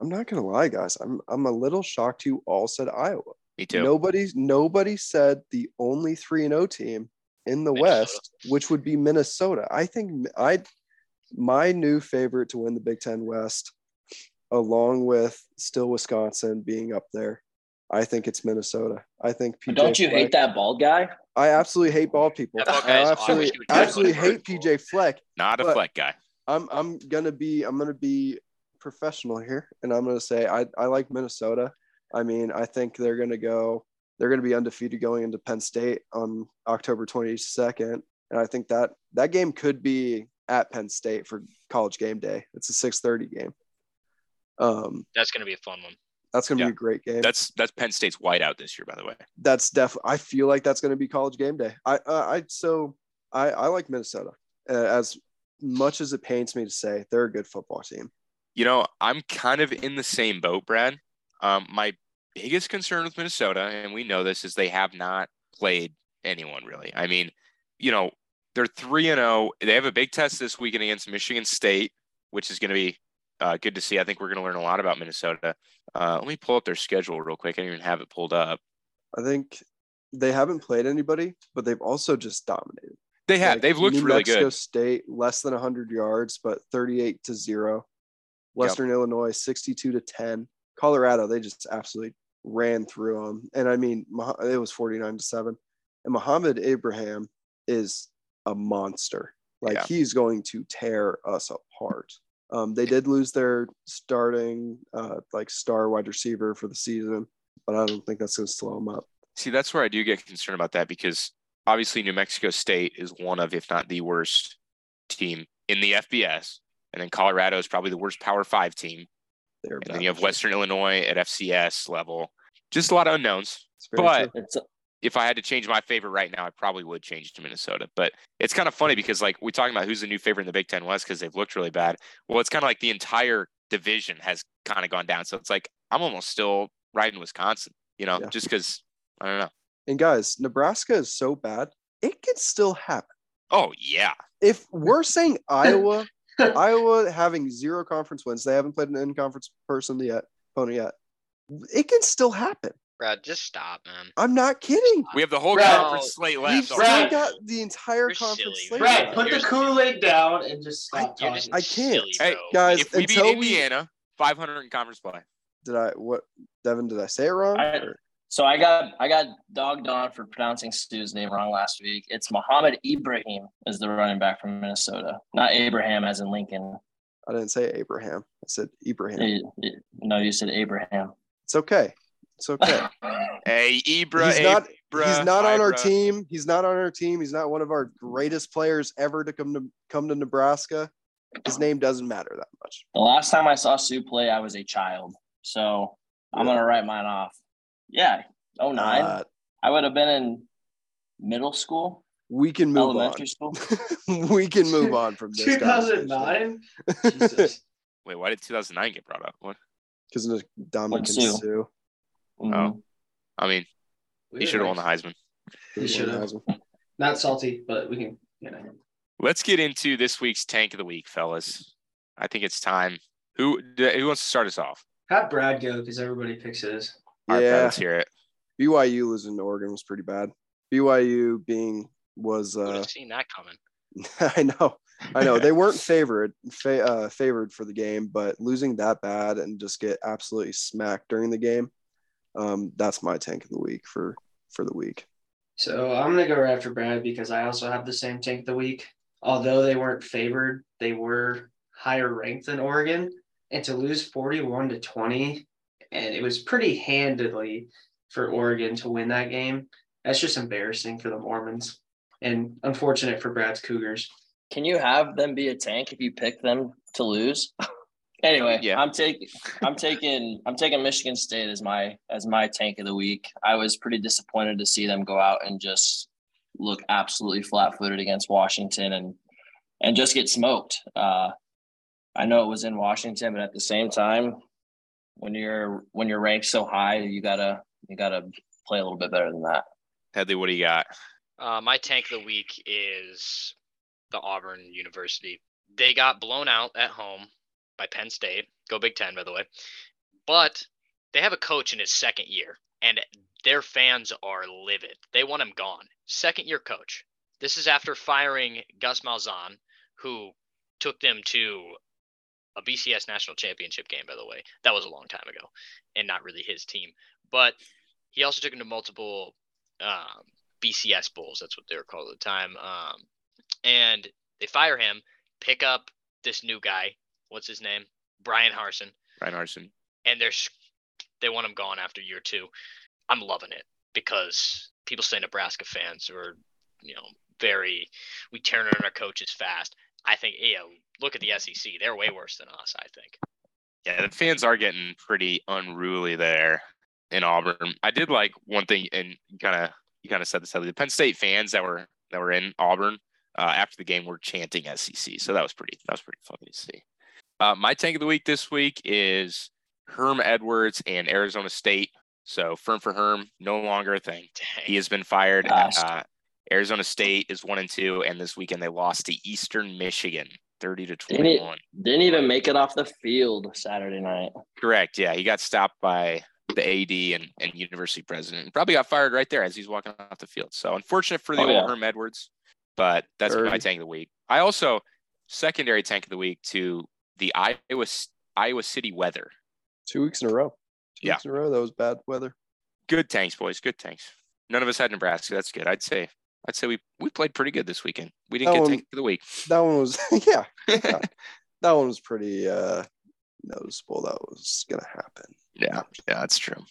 S4: I'm not gonna lie, guys. I'm I'm a little shocked you all said Iowa.
S3: Me too.
S4: Nobody nobody said the only three and O team in the
S5: Minnesota.
S4: West, which would be Minnesota. I think I my new favorite to win the Big Ten West, along with still Wisconsin being up there. I think it's Minnesota. I think PJ.
S1: But don't you
S4: Fleck-
S1: hate that bald guy?
S4: I absolutely hate bald people.
S5: Bald
S4: I
S5: guy is awesome.
S4: absolutely,
S5: I wish he would just
S4: absolutely hate PJ Fleck.
S3: Not a fleck guy.
S4: I'm I'm gonna be I'm gonna be professional here, and I'm gonna say I I like Minnesota. I mean, I think they're gonna go. They're gonna be undefeated going into Penn State on October 22nd, and I think that that game could be at Penn State for College Game Day. It's a 6:30 game. Um,
S5: That's going to be a fun one.
S4: that's gonna
S3: Yeah.
S4: be a great game.
S3: That's that's Penn State's whiteout this year, by the way.
S4: that's definitely. I feel like that's gonna be College Game Day. I uh, I so I I like Minnesota uh, as much as it pains me to say they're a good football team.
S3: You know, I'm kind of in the same boat, Brad. Um, my biggest concern with Minnesota, and we know this, is they have not played anyone really. I mean, you know, they're 3 and 0. They have a big test this weekend against Michigan State, which is going to be uh, good to see. I think we're going to learn a lot about Minnesota. Uh, let me pull up their schedule real quick. I didn't even have it pulled up.
S4: I think they haven't played anybody, but they've also just dominated.
S3: They have. Like, They've looked
S4: New
S3: really
S4: Mexico
S3: good.
S4: State less than 100 yards, but 38 to zero. Western yep. Illinois 62 to 10. Colorado they just absolutely ran through them, and I mean it was 49 to seven. And Muhammad Abraham is a monster. Like yeah. he's going to tear us apart. Um, they did lose their starting uh, like star wide receiver for the season, but I don't think that's going to slow them up.
S3: See, that's where I do get concerned about that because obviously New Mexico State is one of, if not the worst team in the FBS. And then Colorado is probably the worst Power Five team. They're and then you have Western Illinois at FCS level. Just a lot of unknowns. But if I had to change my favorite right now, I probably would change to Minnesota. But it's kind of funny because like we're talking about who's the new favorite in the Big Ten West because they've looked really bad. Well, it's kind of like the entire division has kind of gone down. So it's like I'm almost still riding Wisconsin, you know, yeah. just because I don't know.
S4: And guys, Nebraska is so bad, it can still happen.
S3: Oh yeah.
S4: If we're saying Iowa, Iowa having zero conference wins, they haven't played an in-conference person yet, opponent yet. It can still happen.
S5: Brad, just stop, man.
S4: I'm not kidding.
S3: We have the whole Brad, conference slate left.
S4: We've still got the entire You're conference silly,
S2: slate. Brad, put the Kool-Aid down and just stop I, talking.
S4: I can't. Silly, hey, guys,
S3: if we beat Indiana, we... 500 in conference play.
S4: Did I what? Devin, did I say it wrong?
S1: I, so I got I got dogged on for pronouncing Stu's name wrong last week. It's Mohamed Ibrahim is the running back from Minnesota, not Abraham as in Lincoln.
S4: I didn't say Abraham. I said Ibrahim.
S1: No, you said Abraham.
S4: It's okay. It's okay.
S3: hey, Ibra.
S4: He's not. Ibra, he's not on our team. He's not on our team. He's not one of our greatest players ever to come to come to Nebraska. His name doesn't matter that much.
S1: The last time I saw Suh play, I was a child. So I'm gonna write mine off. Yeah, oh nine. Uh, I would have been in middle school.
S4: We can move elementary on. school. we can move on from this.
S2: 2009.
S3: Wait, why did 2009 get brought up? What?
S4: Because of Dominic and Suh. Suh.
S3: Mm-hmm. Oh, I mean, he should have won the Heisman.
S2: He should have. Not salty, but we can. You know.
S3: Let's get into this week's tank of the week, fellas. I think it's time. Who who wants to start us off?
S2: Have Brad go because everybody picks his.
S3: All yeah, right, let's hear it.
S4: BYU losing to Oregon was pretty bad. BYU being was uh
S5: seen that coming.
S4: I know. I know they weren't favored fa- uh, favored for the game, but losing that bad and just get absolutely smacked during the game um, that's my tank of the week for for the week.
S2: So I'm gonna go right after Brad because I also have the same tank of the week. Although they weren't favored, they were higher ranked than Oregon, and to lose 41 to 20, and it was pretty handedly for Oregon to win that game. That's just embarrassing for the Mormons, and unfortunate for Brad's Cougars.
S1: Can you have them be a tank if you pick them to lose? Anyway, yeah. I'm taking I'm taking I'm taking Michigan State as my as my tank of the week. I was pretty disappointed to see them go out and just look absolutely flat-footed against Washington and and just get smoked. Uh, I know it was in Washington, but at the same time, when you're when you're ranked so high, you gotta you gotta play a little bit better than that.
S3: Headley, what do you got?
S5: Uh, my tank of the week is the Auburn University. They got blown out at home by Penn State. Go Big Ten, by the way. But they have a coach in his second year, and their fans are livid. They want him gone. Second year coach. This is after firing Gus Malzahn, who took them to a BCS national championship game, by the way. That was a long time ago, and not really his team. But he also took them to multiple um, BCS bowls. That's what they were called at the time. Um, and they fire him, pick up this new guy, what's his name? Bryan Harsin.
S3: Bryan Harsin.
S5: And they're they want him gone after year two. I'm loving it because people say Nebraska fans are, you know, very we turn on our coaches fast. I think, yeah, look at the SEC. They're way worse than us, I think.
S3: Yeah, the fans are getting pretty unruly there in Auburn. I did like one thing, and kind of you kind of said this. The Penn State fans that were that were in Auburn uh, after the game were chanting SEC, so that was pretty that was pretty funny to see. Uh, my tank of the week this week is Herm Edwards and Arizona State. So firm for Herm, no longer a thing. Dang. He has been fired. Uh, Arizona State is one and two, and this weekend they lost to Eastern Michigan, thirty to twenty-one.
S1: Didn't, didn't even make it off the field Saturday night.
S3: Correct. Yeah, he got stopped by the AD and, and university president. and Probably got fired right there as he's walking off the field. So unfortunate for the oh, old yeah. Herm Edwards, but that's Third. my tank of the week. I also secondary tank of the week to the Iowa Iowa City weather.
S4: Two weeks in a row. Two
S3: yeah.
S4: weeks in a row. That was bad weather.
S3: Good tanks, boys. Good tanks. None of us had Nebraska. That's good. I'd say. I'd say we we played pretty good this weekend. We didn't that get one, tank of the week.
S4: That one was yeah. yeah. that one was pretty uh noticeable. That was gonna happen.
S3: Yeah, yeah, that's true.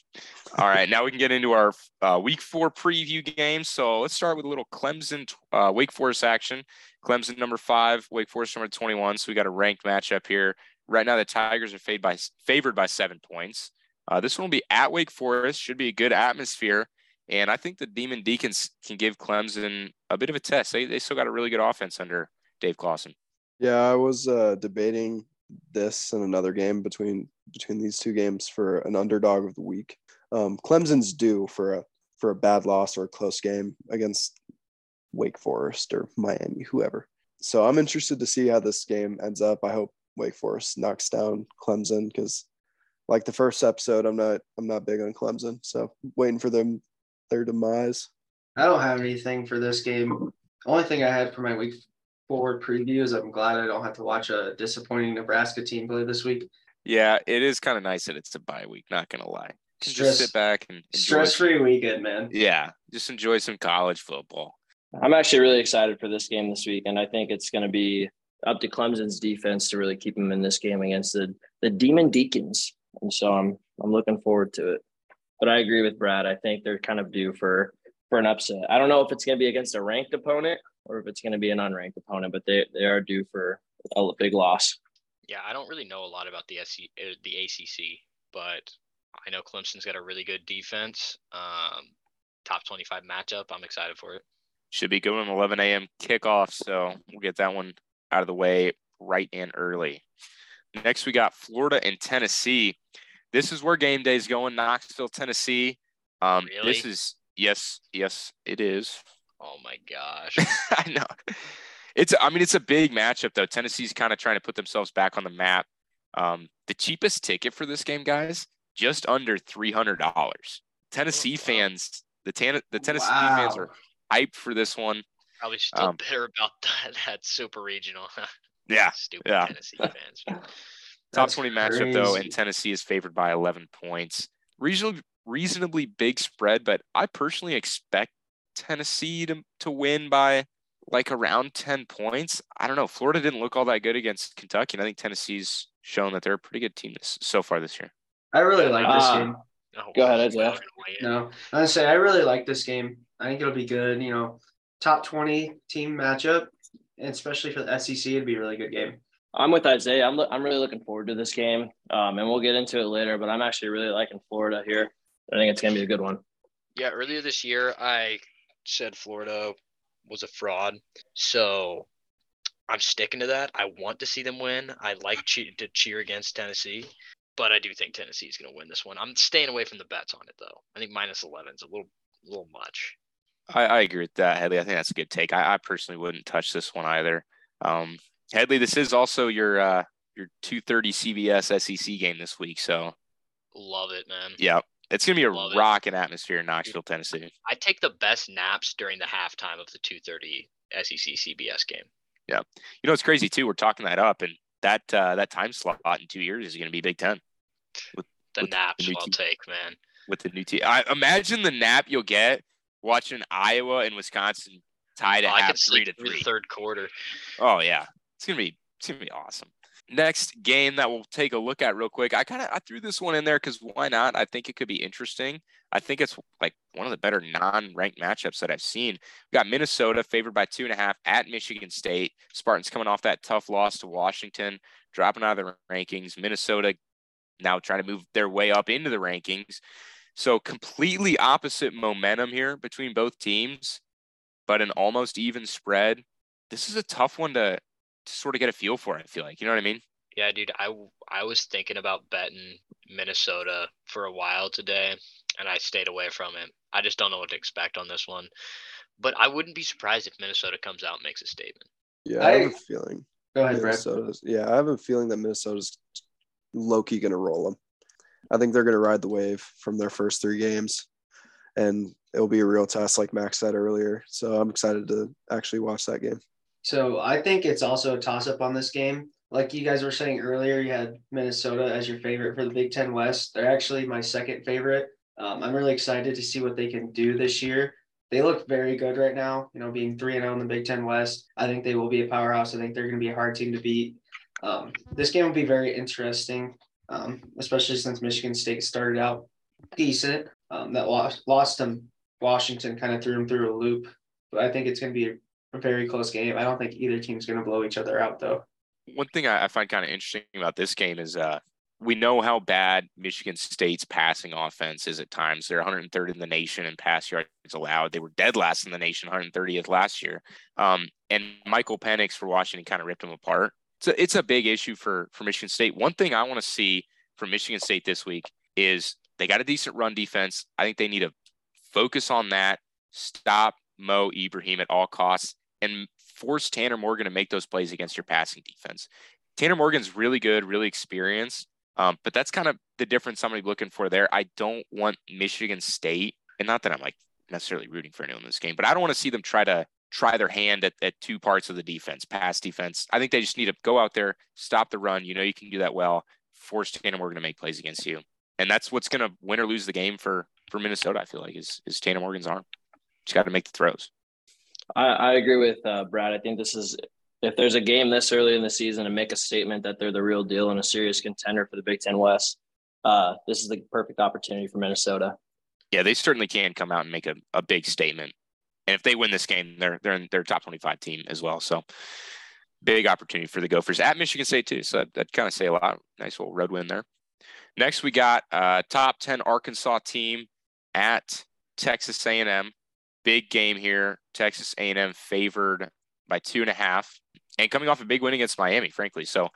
S3: All right, now we can get into our uh, week four preview game. So let's start with a little Clemson, uh, Wake Forest action. Clemson number five, Wake Forest number 21. So we got a ranked matchup here. Right now, the Tigers are favored by, favored by seven points. Uh, this one will be at Wake Forest, should be a good atmosphere. And I think the Demon Deacons can give Clemson a bit of a test. They, they still got a really good offense under Dave Clawson.
S4: Yeah, I was uh, debating this and another game between between these two games for an underdog of the week. Um, Clemson's due for a for a bad loss or a close game against Wake Forest or Miami, whoever. So I'm interested to see how this game ends up. I hope Wake Forest knocks down Clemson because, like the first episode, I'm not I'm not big on Clemson, so waiting for them their demise.
S2: I don't have anything for this game. The Only thing I had for my week forward is I'm glad I don't have to watch a disappointing Nebraska team play this week.
S3: Yeah, it is kind of nice that it's a bye week. Not gonna lie, Stress, just sit back and
S2: stress free weekend, man.
S3: Yeah, just enjoy some college football.
S1: I'm actually really excited for this game this week, and I think it's going to be up to Clemson's defense to really keep them in this game against the the Demon Deacons, and so I'm I'm looking forward to it. But I agree with Brad. I think they're kind of due for for an upset. I don't know if it's going to be against a ranked opponent or if it's going to be an unranked opponent, but they, they are due for a big loss.
S5: Yeah, I don't really know a lot about the SC, uh, the ACC, but I know Clemson's got a really good defense. Um, top 25 matchup. I'm excited for it.
S3: Should be going 11 a.m. kickoff, so we'll get that one out of the way right and early. Next, we got Florida and Tennessee. This is where game day is going. Knoxville, Tennessee. Um, really? This is yes, yes, it is.
S5: Oh my gosh.
S3: I know. It's I mean it's a big matchup though. Tennessee's kind of trying to put themselves back on the map. Um, the cheapest ticket for this game, guys, just under three hundred dollars. Tennessee oh, fans, the Tan- the Tennessee wow. fans are hyped for this one.
S5: Probably still um, bitter about that that super regional.
S3: yeah,
S5: stupid yeah. Tennessee fans.
S3: Top twenty crazy. matchup though, and Tennessee is favored by eleven points. Reasonably reasonably big spread, but I personally expect Tennessee to, to win by like around 10 points. I don't know. Florida didn't look all that good against Kentucky, and I think Tennessee's shown that they're a pretty good team this, so far this year.
S2: I really like this uh, game.
S1: Oh, Go ahead, Isaiah.
S2: No, I say I really like this game. I think it'll be good. You know, top 20 team matchup, and especially for the SEC, it'd be a really good game.
S1: I'm with Isaiah. I'm, I'm really looking forward to this game, um, and we'll get into it later. But I'm actually really liking Florida here. I think it's going to be a good one.
S5: Yeah, earlier this year, I said Florida was a fraud. So I'm sticking to that. I want to see them win. I like che- to cheer against Tennessee, but I do think Tennessee is going to win this one. I'm staying away from the bets on it though. I think minus 11 is a little, a little much.
S3: I, I agree with that, Headley. I think that's a good take. I, I personally wouldn't touch this one either. Um, Headley, this is also your uh, your 2:30 CBS SEC game this week, so
S5: love it, man.
S3: Yeah, it's gonna be a Love rocking it. atmosphere in Knoxville, Tennessee.
S5: I take the best naps during the halftime of the 2:30 SEC CBS game.
S3: Yeah, you know it's crazy too. We're talking that up, and that uh, that time slot in two years is going to be Big Ten.
S5: With, the with naps the I'll team. take, man.
S3: With the new team, I imagine the nap you'll get watching Iowa and Wisconsin tied at oh, half, three to three,
S5: third quarter.
S3: Oh yeah, it's gonna be it's gonna be awesome next game that we'll take a look at real quick. I kind of I threw this one in there because why not? I think it could be interesting. I think it's like one of the better non-ranked matchups that I've seen. We got Minnesota favored by two and a half at Michigan State. Spartans coming off that tough loss to Washington, dropping out of the rankings. Minnesota now trying to move their way up into the rankings. So completely opposite momentum here between both teams, but an almost even spread. This is a tough one to to sort of get a feel for it. I feel like, you know what I mean?
S5: Yeah, dude. I I was thinking about betting Minnesota for a while today, and I stayed away from it. I just don't know what to expect on this one. but I wouldn't be surprised if Minnesota comes out and makes a statement.
S4: Yeah, I, I have a feeling.
S2: Go ahead,
S4: Minnesota's, Brad. Yeah, I have a feeling that Minnesota's low key going to roll them. I think they're going to ride the wave from their first three games, and it'll be a real test, like Max said earlier. So I'm excited to actually watch that game.
S2: So I think it's also a toss up on this game. Like you guys were saying earlier, you had Minnesota as your favorite for the Big Ten West. They're actually my second favorite. Um, I'm really excited to see what they can do this year. They look very good right now, you know, being 3 and 0 in the Big Ten West. I think they will be a powerhouse. I think they're going to be a hard team to beat. Um, this game will be very interesting, um, especially since Michigan State started out decent. Um, that lost, lost them. Washington kind of threw them through a loop. But I think it's going to be a, very close game. I don't think either team's going to blow each other out, though.
S3: One thing I, find kind of interesting about this game is uh, we know how bad Michigan State's passing offense is at times. They're 103rd in the nation in pass yards allowed. They were dead last in the nation, 130th last year. Um, and Michael Penix for Washington kind of ripped them apart. So it's a big issue for for Michigan State. One thing I want to see from Michigan State this week is they got a decent run defense. I think they need to focus on that. Stop Mo Ibrahim at all costs and force Tanner Morgan to make those plays against your passing defense. Tanner Morgan's really good, really experienced, um, but that's kind of the difference somebody looking for there. I don't want Michigan State, and not that I'm like necessarily rooting for anyone in this game, but I don't want to see them try to try their hand at, at two parts of the defense, pass defense. I think they just need to go out there, stop the run. You know, you can do that well. Force Tanner Morgan to make plays against you, and that's what's going to win or lose the game for for Minnesota. I feel like is is Tanner Morgan's arm. He's got to make the throws.
S1: I, I agree with uh, Brad. I think this is if there's a game this early in the season to make a statement that they're the real deal and a serious contender for the Big Ten West, uh, this is the perfect opportunity for Minnesota.
S3: Yeah, they certainly can come out and make a, a big statement. And if they win this game, they're they're in their top 25 team as well. So big opportunity for the Gophers at Michigan State too. So that, kind of say a lot. Nice little road win there. Next, we got uh, top 10 Arkansas team at Texas A&M. Big game here. Texas A&M favored by two and a half, and coming off a big win against Miami, frankly. So,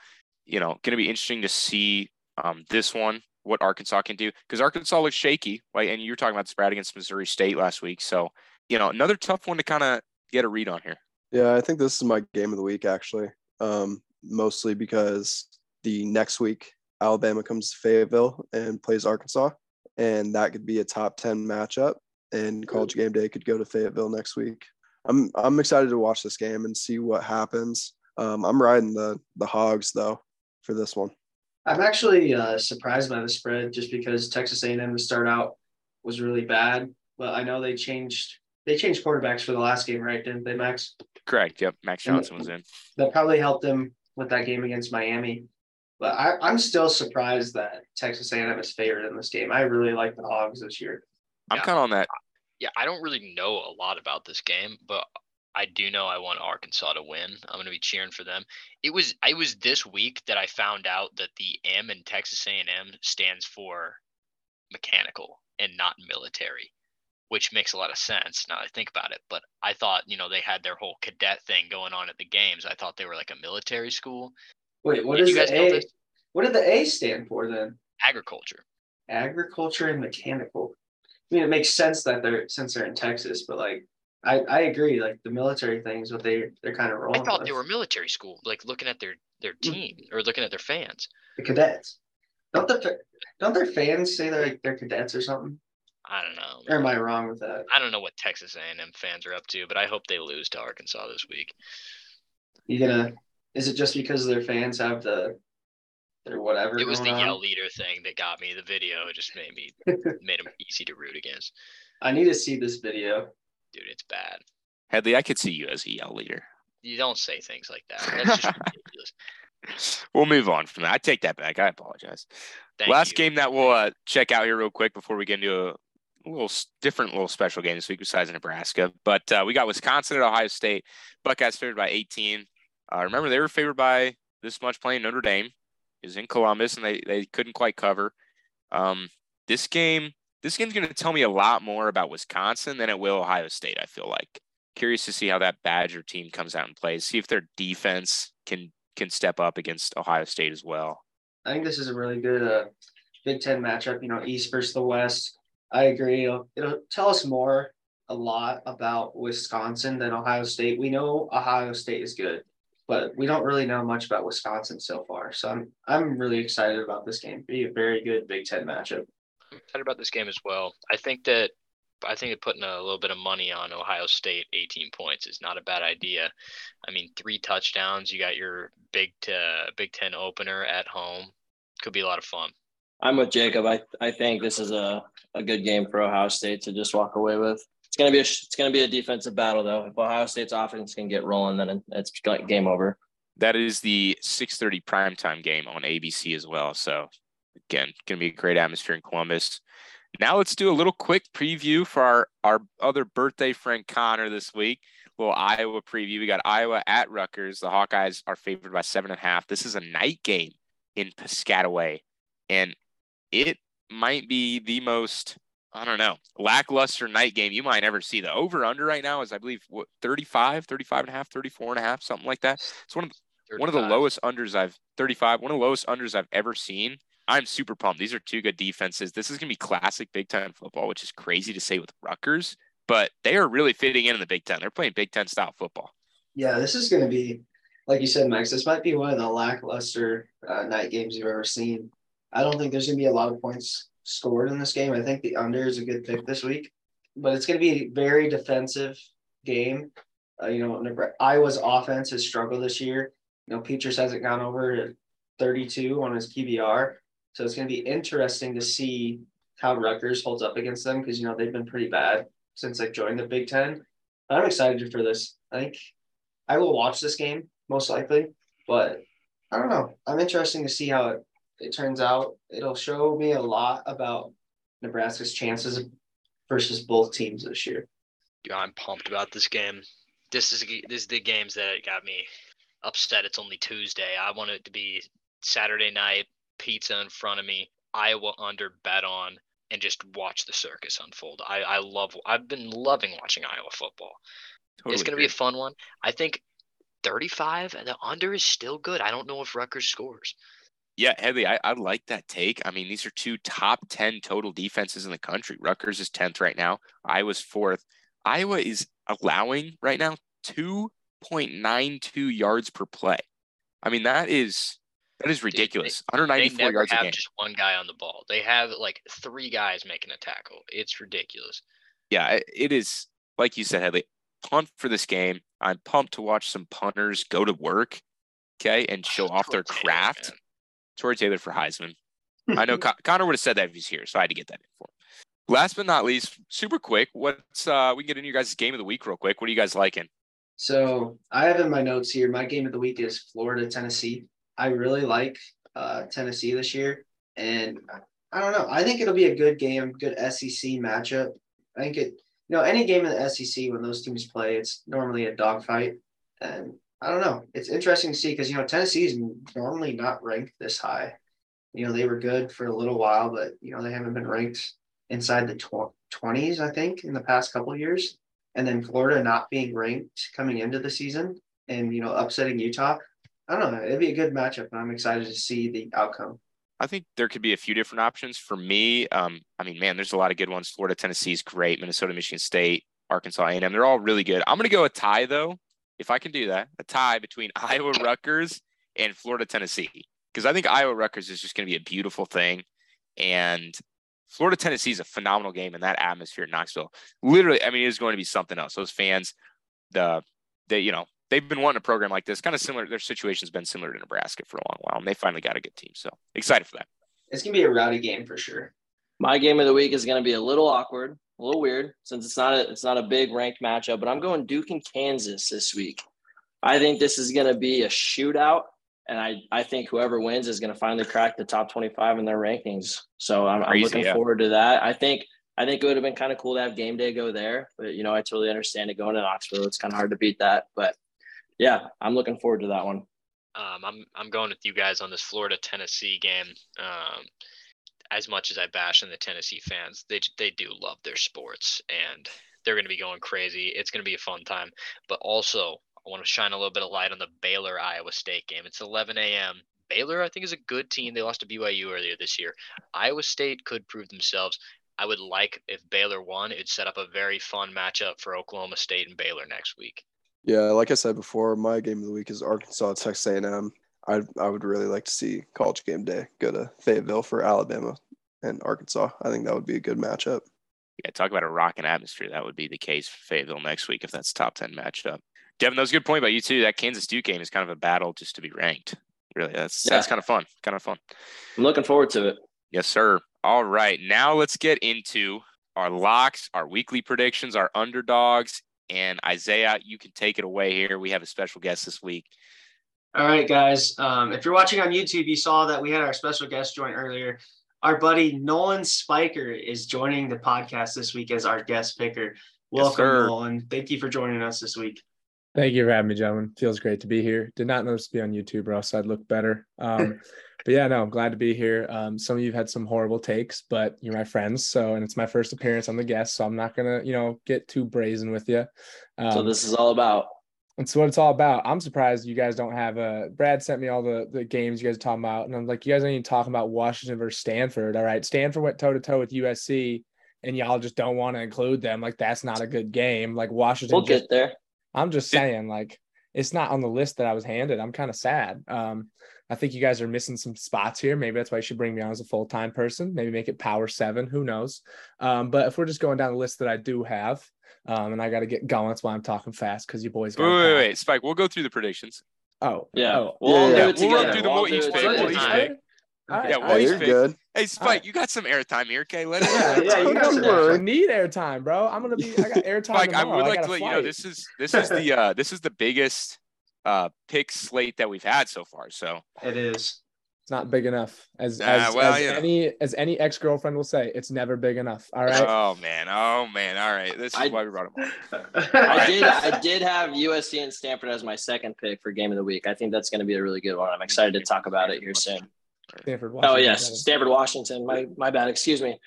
S3: you know, going to be interesting to see um, this one what Arkansas can do because Arkansas looks shaky. Right, and you were talking about the spread against Missouri State last week. So, you know, another tough one to kind of get a read on here.
S4: Yeah, I think this is my game of the week actually. Um, mostly because the next week Alabama comes to Fayetteville and plays Arkansas, and that could be a top ten matchup. And College Game Day could go to Fayetteville next week. I'm I'm excited to watch this game and see what happens. Um, I'm riding the the Hogs though for this one.
S2: I'm actually uh, surprised by the spread just because Texas A&M to start out was really bad, but I know they changed they changed quarterbacks for the last game, right? Didn't they, Max?
S3: Correct. Yep. Max Johnson was in.
S2: That probably helped them with that game against Miami. But I, am still surprised that Texas A&M is favored in this game. I really like the Hogs this year.
S3: I'm yeah. kind of on that.
S5: Yeah, I don't really know a lot about this game, but I do know I want Arkansas to win. I'm going to be cheering for them. It was I was this week that I found out that the M in Texas A&M stands for mechanical and not military which makes a lot of sense now I think about it. But I thought, you know, they had their whole cadet thing going on at the games. I thought they were like a military school.
S2: Wait, what did you guys the A? What did the A stand for then?
S5: Agriculture.
S2: Agriculture and mechanical. I mean, it makes sense that they're since they're in Texas, but like, I I agree. Like the military things, what they they're kind of rolling.
S5: I thought
S2: with.
S5: they were military school. Like looking at their their hmm. team or looking at their fans.
S2: The cadets. Don't the don't their fans say they're like they're cadets or something?
S5: I don't know.
S2: Or am I wrong with that?
S5: I don't know what Texas A&M fans are up to, but I hope they lose to Arkansas this week.
S2: You gonna? Is it just because their fans have the their whatever?
S5: It was the
S2: on?
S5: yell leader thing that got me. The video it just made me made them easy to root against.
S2: I need to see this video,
S5: dude. It's bad.
S3: Headley, I could see you as a yell leader.
S5: You don't say things like that. That's just ridiculous.
S3: We'll move on from that. I take that back. I apologize. Thank Last you. game that we'll uh, check out here real quick before we get into a a little different little special game this week besides Nebraska. But uh, we got Wisconsin at Ohio State. Buckeyes favored by 18. Uh, remember, they were favored by this much playing Notre Dame. Is in Columbus, and they, they couldn't quite cover. Um, this game, this game's going to tell me a lot more about Wisconsin than it will Ohio State. I feel like curious to see how that Badger team comes out and plays. See if their defense can can step up against Ohio State as well.
S2: I think this is a really good uh, Big Ten matchup. You know, East versus the West. I agree. It'll, it'll tell us more a lot about Wisconsin than Ohio State. We know Ohio State is good, but we don't really know much about Wisconsin so far. So I'm I'm really excited about this game. Be a very good Big Ten matchup.
S5: I'm excited about this game as well. I think that I think that putting a little bit of money on Ohio State 18 points is not a bad idea. I mean, three touchdowns. You got your Big Big Ten opener at home. Could be a lot of fun.
S1: I'm with Jacob. I, I think this is a, a good game for Ohio State to just walk away with. It's gonna be a it's gonna be a defensive battle though. If Ohio State's offense can get rolling, then it's game over.
S3: That is the 6:30 primetime game on ABC as well. So again, gonna be a great atmosphere in Columbus. Now let's do a little quick preview for our our other birthday friend Connor this week. A little Iowa preview. We got Iowa at Rutgers. The Hawkeyes are favored by seven and a half. This is a night game in Piscataway, and it might be the most I don't know, lackluster night game you might ever see. The over under right now is, I believe, what 35, 35 and a half, 34 and a half, something like that. It's one of the, one of the lowest unders I've 35, one of the lowest unders I've ever seen. I'm super pumped. These are two good defenses. This is going to be classic Big Ten football, which is crazy to say with Rutgers, but they are really fitting in in the Big Ten. They're playing Big Ten style football.
S2: Yeah, this is going to be, like you said, Max, this might be one of the lackluster uh, night games you've ever seen. I don't think there's going to be a lot of points scored in this game. I think the under is a good pick this week, but it's going to be a very defensive game. Uh, you know, Iowa's offense has struggled this year. You know, Petras hasn't gone over 32 on his QBR, so it's going to be interesting to see how Rutgers holds up against them because you know they've been pretty bad since they joined the Big Ten. I'm excited for this. I think I will watch this game most likely, but I don't know. I'm interested to see how it it turns out it'll show me a lot about Nebraska's chances versus both teams this year.
S5: Yeah, I'm pumped about this game. This is this is the games that got me upset. It's only Tuesday. I want it to be Saturday night, pizza in front of me, Iowa under bet on, and just watch the circus unfold. I, I love. I've been loving watching Iowa football. Totally it's going to be a fun one. I think 35 and the under is still good. I don't know if Rutgers scores.
S3: Yeah, Headley, I, I like that take. I mean, these are two top 10 total defenses in the country. Rutgers is 10th right now. Iowa's fourth. Iowa is allowing right now 2.92 yards per play. I mean, that is that is ridiculous. They, 194 they yards
S5: have just one guy on the ball. They have like three guys making a tackle. It's ridiculous.
S3: Yeah, it is. Like you said, Headley, pumped for this game. I'm pumped to watch some punters go to work, okay, and show off their craft. Tory Taylor for Heisman. I know Con- Connor would have said that if he's here, so I had to get that in for him. Last but not least, super quick. What's uh we can get into your guys' game of the week real quick. What are you guys liking?
S2: So I have in my notes here. My game of the week is Florida Tennessee. I really like uh, Tennessee this year, and I don't know. I think it'll be a good game, good SEC matchup. I think it. You know, any game in the SEC when those teams play, it's normally a dogfight, and I don't know. It's interesting to see because you know Tennessee is normally not ranked this high. You know they were good for a little while, but you know they haven't been ranked inside the twenties. I think in the past couple years, and then Florida not being ranked coming into the season, and you know upsetting Utah. I don't know. It'd be a good matchup, and I'm excited to see the outcome.
S3: I think there could be a few different options for me. Um, I mean, man, there's a lot of good ones. Florida, Tennessee is great. Minnesota, Michigan State, Arkansas, A&M. They're all really good. I'm going to go a tie though if I can do that, a tie between Iowa Rutgers and Florida Tennessee, because I think Iowa Rutgers is just going to be a beautiful thing, and Florida Tennessee is a phenomenal game in that atmosphere in Knoxville. Literally, I mean, it is going to be something else. Those fans, the they you know they've been wanting a program like this, kind of similar. Their situation's been similar to Nebraska for a long while, and they finally got a good team. So excited for that.
S2: It's gonna be a rowdy game for sure.
S1: My game of the week is going to be a little awkward, a little weird since it's not a, it's not a big ranked matchup, but I'm going Duke and Kansas this week. I think this is going to be a shootout, and I I think whoever wins is going to finally crack the top 25 in their rankings. So I'm, Crazy, I'm looking yeah. forward to that. I think I think it would have been kind of cool to have game day go there, but you know I totally understand it going to Knoxville. It's kind of hard to beat that, but yeah, I'm looking forward to that one.
S5: Um, I'm I'm going with you guys on this Florida Tennessee game. Um, as much as I bash on the Tennessee fans, they they do love their sports and they're going to be going crazy. It's going to be a fun time. But also, I want to shine a little bit of light on the Baylor Iowa State game. It's 11 a.m. Baylor, I think, is a good team. They lost to BYU earlier this year. Iowa State could prove themselves. I would like if Baylor won, it'd set up a very fun matchup for Oklahoma State and Baylor next week.
S4: Yeah, like I said before, my game of the week is Arkansas Texas A&M. I I would really like to see College Game Day go to Fayetteville for Alabama and Arkansas. I think that would be a good matchup.
S3: Yeah, talk about a rocking atmosphere. That would be the case for Fayetteville next week if that's top ten matchup. Devin, that was a good point about you too. That Kansas Duke game is kind of a battle just to be ranked. Really, that's yeah. that's kind of fun. Kind of fun.
S1: I'm looking forward to it.
S3: Yes, sir. All right, now let's get into our locks, our weekly predictions, our underdogs, and Isaiah. You can take it away here. We have a special guest this week.
S2: All right, guys. Um, if you're watching on YouTube, you saw that we had our special guest join earlier. Our buddy Nolan Spiker is joining the podcast this week as our guest picker. Welcome, yes, Nolan. Thank you for joining us this week.
S6: Thank you for having me, gentlemen. Feels great to be here. Did not notice to be on YouTube, or else I'd look better. Um, but yeah, no, I'm glad to be here. Um, some of you have had some horrible takes, but you're my friends, so and it's my first appearance on the guest, so I'm not gonna, you know, get too brazen with you.
S1: Um, so this is all about.
S6: That's what it's all about. I'm surprised you guys don't have a. Brad sent me all the the games you guys are talking about, and I'm like, you guys aren't even talking about Washington versus Stanford. All right, Stanford went toe to toe with USC, and y'all just don't want to include them. Like that's not a good game. Like Washington.
S1: We'll
S6: just,
S1: get there.
S6: I'm just saying, like it's not on the list that I was handed. I'm kind of sad. Um, I think you guys are missing some spots here. Maybe that's why you should bring me on as a full time person. Maybe make it power seven. Who knows? Um, but if we're just going down the list that I do have, um, and I got to get going, that's why I'm talking fast because you boys.
S3: Wait, wait, wait, Spike. We'll go through the predictions.
S6: Oh,
S1: yeah.
S6: Oh.
S1: We'll,
S3: yeah,
S1: yeah.
S3: we'll run through the we'll each pick. We'll each pick.
S6: Right.
S3: Yeah, well, you're good. Hey, Spike, you got some airtime here, okay? Let
S6: it yeah, yeah, you got worry. need airtime, bro. I'm gonna be. I got airtime. Spike,
S3: I would like I to let flight. you know this is this is the uh this is the biggest uh pick slate that we've had so far. So
S2: it is.
S6: It's not big enough, as as, well, as any as any ex girlfriend will say. It's never big enough. All right.
S3: Oh man. Oh man. All right. This is I, why we brought him
S1: on. I did. I did have USC and Stanford as my second pick for game of the week. I think that's going to be a really good one. I'm excited to talk about it here soon. Stanford, Washington. Oh yes, Stanford, Washington. My my bad. Excuse me.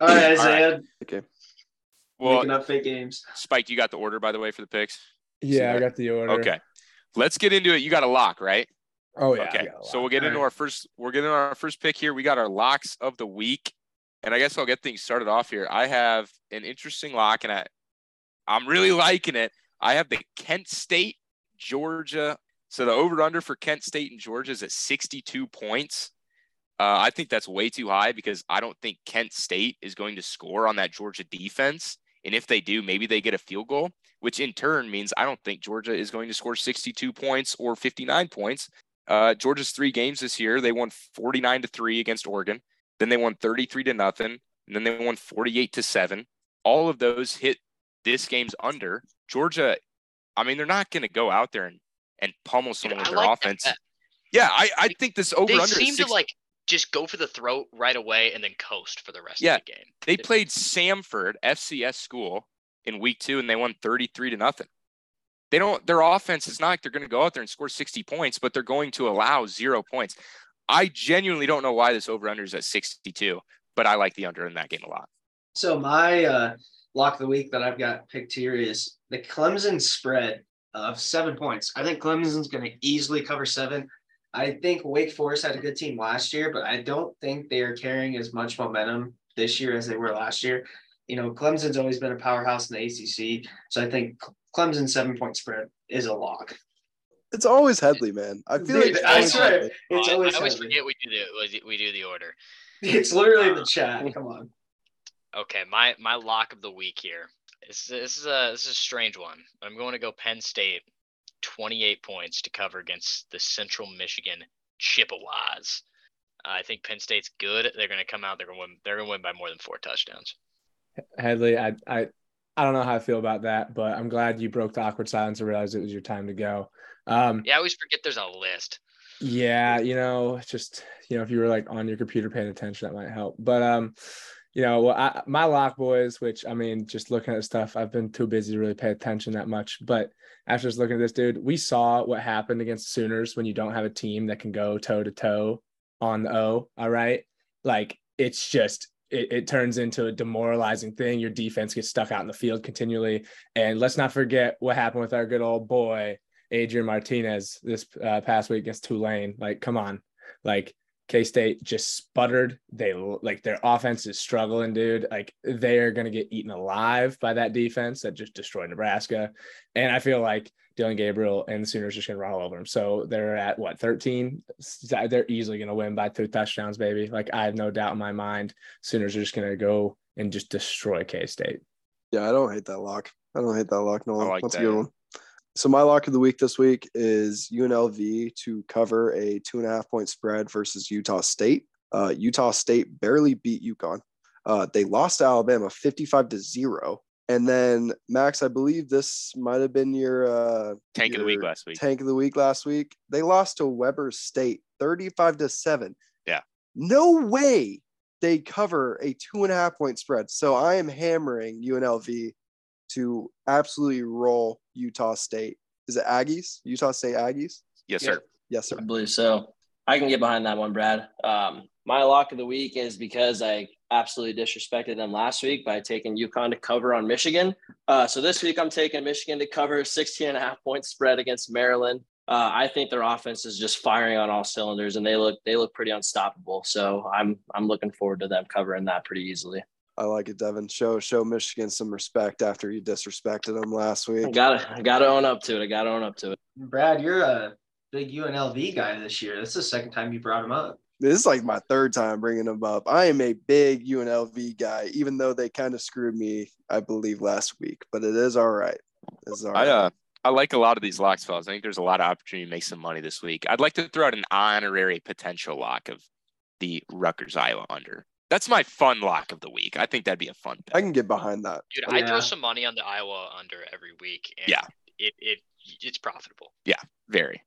S2: All right, Isaiah. All right.
S4: Okay.
S2: Well, making up fake games.
S3: Spike, you got the order by the way for the picks.
S6: Yeah, I got the order.
S3: Okay, let's get into it. You got a lock, right?
S6: Oh yeah.
S3: Okay, so we'll get into our first. We're getting our first pick here. We got our locks of the week, and I guess I'll get things started off here. I have an interesting lock, and I, I'm really liking it. I have the Kent State, Georgia. So the over under for Kent State and Georgia is at 62 points. Uh, I think that's way too high because I don't think Kent State is going to score on that Georgia defense. And if they do, maybe they get a field goal, which in turn means I don't think Georgia is going to score 62 points or 59 points. Uh, Georgia's three games this year, they won 49 to three against Oregon. Then they won 33 to nothing. And then they won 48 to seven. All of those hit this game's under. Georgia, I mean, they're not going to go out there and, and pummel someone with their like offense. That. Yeah, I, I think this over
S5: they
S3: under.
S5: seem to like just go for the throat right away and then coast for the rest
S3: yeah,
S5: of the game.
S3: They played Samford FCS school in week two and they won 33 to nothing. They don't their offense is not like they're going to go out there and score 60 points, but they're going to allow zero points. I genuinely don't know why this over under is at 62, but I like the under in that game a lot.
S2: So my uh, lock of the week that I've got picked here is the Clemson spread of seven points. I think Clemson's going to easily cover seven. I think Wake Forest had a good team last year, but I don't think they are carrying as much momentum this year as they were last year. You know, Clemson's always been a powerhouse in the ACC, so I think Clemson seven point spread is a lock.
S4: It's always Headley, man. I feel like
S2: I swear it's always.
S5: I always Headley. forget we do the we do the order.
S2: It's literally the chat. Come on.
S5: Okay, my my lock of the week here. This, this is a this is a strange one. I'm going to go Penn State 28 points to cover against the Central Michigan Chippewas. Uh, I think Penn State's good. They're going to come out. They're going to win. They're going to win by more than four touchdowns.
S6: Headley, I, I, I don't know how I feel about that, but I'm glad you broke the awkward silence and realized it was your time to go. Um,
S5: yeah, I always forget there's a list.
S6: Yeah, you know, just you know, if you were like on your computer paying attention, that might help. But um, you know, well, I, my lock boys, which I mean, just looking at stuff, I've been too busy to really pay attention that much. But after just looking at this, dude, we saw what happened against Sooners when you don't have a team that can go toe to toe on the O. All right. Like it's just, it, it turns into a demoralizing thing. Your defense gets stuck out in the field continually. And let's not forget what happened with our good old boy, Adrian Martinez, this uh, past week against Tulane. Like, come on. Like, K State just sputtered. They like their offense is struggling, dude. Like they are going to get eaten alive by that defense that just destroyed Nebraska. And I feel like Dillon Gabriel and the Sooners just going to run all over them. So they're at what 13. They're easily going to win by two touchdowns, baby. Like I have no doubt in my mind, Sooners are just going to go and just destroy K State.
S4: Yeah, I don't hate that lock. I don't hate that lock. No, like that's that. a good one. So my lock of the week this week is UNLV to cover a two and a half point spread versus Utah State. Uh, Utah State barely beat UConn. Uh, they lost to Alabama 55 to zero. And then Max, I believe this might have been your uh,
S3: tank
S4: your
S3: of the week last week.
S4: Tank of the week last week. They lost to Weber State 35 to seven.
S3: Yeah.
S4: No way they cover a two and a half point spread. So I am hammering UNLV to absolutely roll Utah State. Is it Aggies? Utah State Aggies?
S3: Yes, sir.
S4: Yes, sir.
S1: I believe so. I can get behind that one, Brad. Um, my lock of the week is because I absolutely disrespected them last week by taking UConn to cover on Michigan. Uh, so this week I'm taking Michigan to cover 16 and a half point spread against Maryland. Uh, I think their offense is just firing on all cylinders, and they look they look pretty unstoppable. So I'm I'm looking forward to them covering that pretty easily.
S4: I like it, Devin. Show show Michigan some respect after you disrespected them last week.
S1: I gotta I gotta own up to it. I gotta own up to it.
S2: Brad, you're a big UNLV guy this year. This is the second time you brought him up.
S4: This is like my third time bringing him up. I am a big UNLV guy, even though they kind of screwed me, I believe, last week. But it is all right. It's all right.
S3: I, uh, I like a lot of these locks, fellas. I think there's a lot of opportunity to make some money this week. I'd like to throw out an honorary potential lock of the Rutgers Iowa under. That's my fun lock of the week. I think that'd be a fun. Pick.
S4: I can get behind that.
S5: Dude, I throw some money on the Iowa under every week.
S3: yeah,
S5: it it it's profitable.
S3: Yeah, very.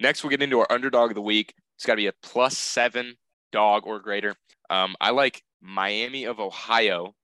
S3: Next, we'll get into our underdog of the week. It's got to be a plus seven dog or greater. Um, I like Miami of Ohio.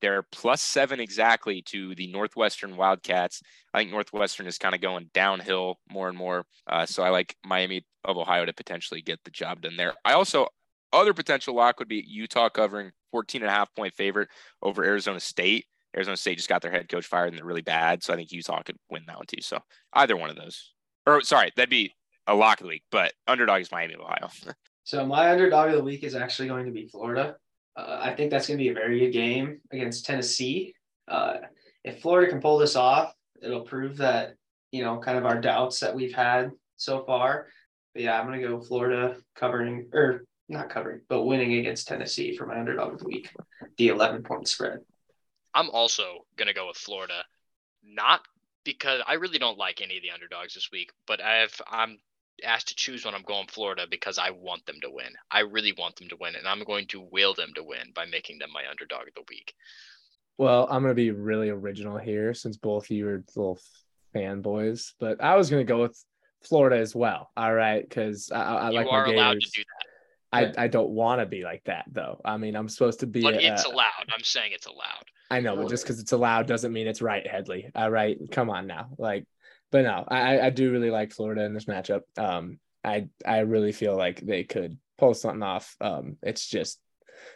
S3: They're plus seven exactly to the Northwestern Wildcats. I think Northwestern is kind of going downhill more and more. Uh, so I like Miami of Ohio to potentially get the job done there. I also other potential lock would be Utah covering 14 and a half point favorite over Arizona State. Arizona State just got their head coach fired and they're really bad. So I think Utah could win that one too. So either one of those. Or sorry, that'd be a lock of the week, but underdog is Miami, of Ohio.
S2: so my underdog of the week is actually going to be Florida. Uh, I think that's going to be a very good game against Tennessee. Uh, if Florida can pull this off, it'll prove that, you know, kind of our doubts that we've had so far. But yeah, I'm going to go Florida covering or not covering, but winning against Tennessee for my underdog of the week, the 11 point spread.
S5: I'm also going to go with Florida, not because I really don't like any of the underdogs this week, but I've I'm asked to choose when I'm going Florida because I want them to win. I really want them to win, and I'm going to will them to win by making them my underdog of the week.
S6: Well, I'm going to be really original here since both of you are little fanboys, but I was going to go with Florida as well. All right, because I, I like my Gators. allowed to do that. I, I don't want to be like that though. I mean, I'm supposed to be.
S5: But a, it's allowed. I'm saying it's allowed.
S6: I know, but just because it's allowed doesn't mean it's right, Headley. All right, come on now. Like, but no, I I do really like Florida in this matchup. Um, I I really feel like they could pull something off. Um, it's just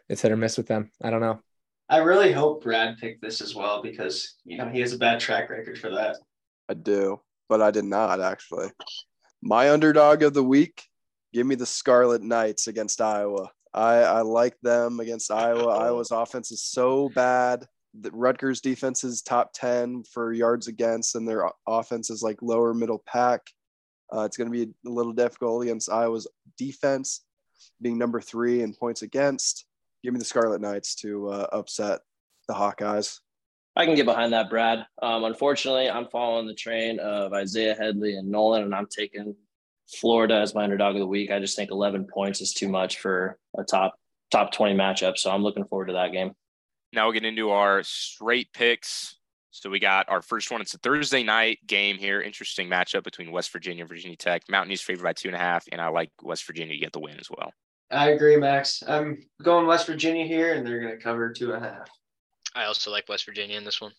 S6: it's hit or miss with them. I don't know.
S2: I really hope Brad picked this as well because you know he has a bad track record for that.
S4: I do, but I did not actually. My underdog of the week Give me the Scarlet Knights against Iowa. I, I like them against Iowa. Iowa's offense is so bad. The Rutgers defense is top 10 for yards against, and their offense is like lower middle pack. Uh, it's going to be a little difficult against Iowa's defense, being number three in points against. Give me the Scarlet Knights to uh, upset the Hawkeyes.
S1: I can get behind that, Brad. Um, unfortunately, I'm following the train of Isaiah Headley and Nolan, and I'm taking Florida as my underdog of the week. I just think 11 points is too much for a top top 20 matchup. So I'm looking forward to that game.
S3: Now we'll get into our straight picks. So we got our first one. It's a Thursday night game here. Interesting matchup between West Virginia and Virginia Tech. Mountaineers favored by two and a half, and I like West Virginia to get the win as well.
S2: I agree, Max. I'm going West Virginia here, and they're going to cover two and a half.
S5: I also like West Virginia in this one.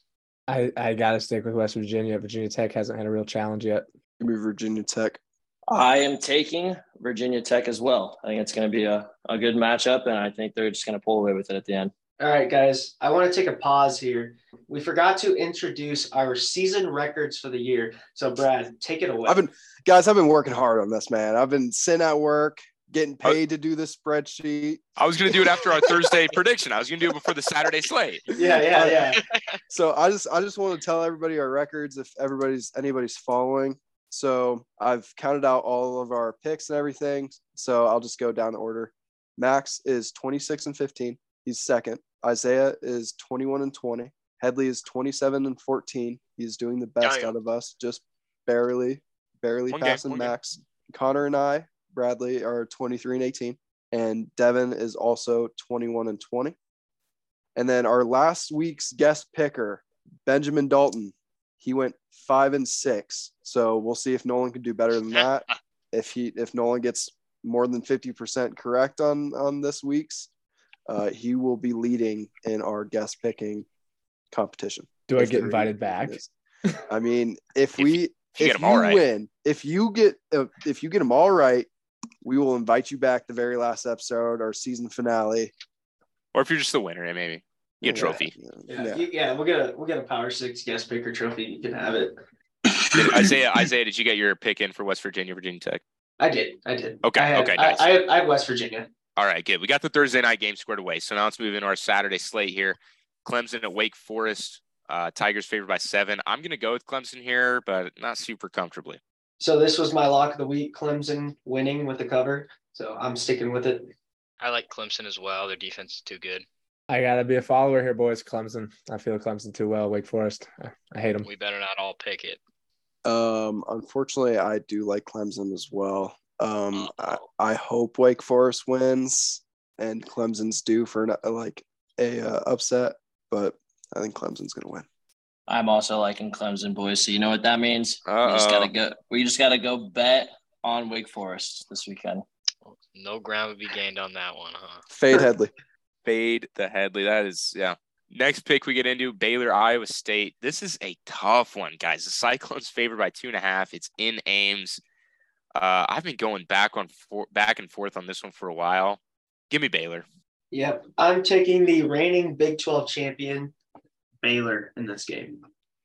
S6: I, I got to stick with West Virginia. Virginia Tech hasn't had a real challenge yet.
S4: Give me Virginia Tech.
S1: I am taking Virginia Tech as well. I think it's going to be a, a good matchup, and I think they're just going to pull away with it at the end.
S2: All right, guys, I want to take a pause here. We forgot to introduce our season records for the year. So, Brad, take it away.
S4: I've been, guys, I've been working hard on this, man. I've been sitting at work, getting paid to do this spreadsheet.
S3: I was gonna do it after our Thursday prediction. I was gonna do it before the Saturday slate.
S2: Yeah, yeah, yeah.
S4: so I just I just want to tell everybody our records if everybody's anybody's following. So I've counted out all of our picks and everything. So I'll just go down the order. Max is 26 and 15. He's second. Isaiah is 21 and 20. Headley is 27 and 14. He's doing the best out of us, just barely, barely one passing game, Max. Game. Connor and I, Bradley, are 23 and 18. And Devin is also 21 and 20. And then our last week's guest picker, Benjamin Dalton, he went five and six. So we'll see if Nolan can do better than that. if he if Nolan gets more than 50% correct on on this week's, uh, he will be leading in our guest picking competition.
S6: Do I get invited back?
S4: I mean, if we if, if you right. win, if you get uh, if you get them all right, we will invite you back the very last episode, our season finale.
S3: Or if you're just the winner, maybe get a trophy.
S2: Yeah, yeah. yeah. yeah we'll get a we'll get a Power Six guest picker trophy. You can have it.
S3: Did, Isaiah, Isaiah, did you get your pick in for West Virginia, Virginia Tech?
S2: I did. I did.
S3: Okay.
S2: I
S3: okay. Nice.
S2: I, I, I have West Virginia.
S3: All right, good. We got the Thursday night game squared away. So now let's move into our Saturday slate here. Clemson at Wake Forest. Uh, Tigers favored by seven. I'm going to go with Clemson here, but not super comfortably.
S2: So this was my lock of the week: Clemson winning with the cover. So I'm sticking with it.
S5: I like Clemson as well. Their defense is too good.
S6: I gotta be a follower here, boys. Clemson. I feel Clemson too well. Wake Forest. I hate them.
S5: We better not all pick it.
S4: Um, unfortunately, I do like Clemson as well. Um, I, I hope Wake Forest wins and Clemson's due for like a uh, upset, but I think Clemson's gonna win.
S1: I'm also liking Clemson, boys. So you know what that means? Uh-oh. We just gotta go. We just gotta go bet on Wake Forest this weekend.
S5: No ground would be gained on that one, huh?
S4: Fade Headley.
S3: Fade the Headley. That is, yeah. Next pick we get into Baylor, Iowa State. This is a tough one, guys. The Cyclones favored by two and a half. It's in Ames. Uh, I've been going back on for, back and forth on this one for a while. Give me Baylor.
S2: Yep, I'm taking the reigning Big 12 champion Baylor in this game.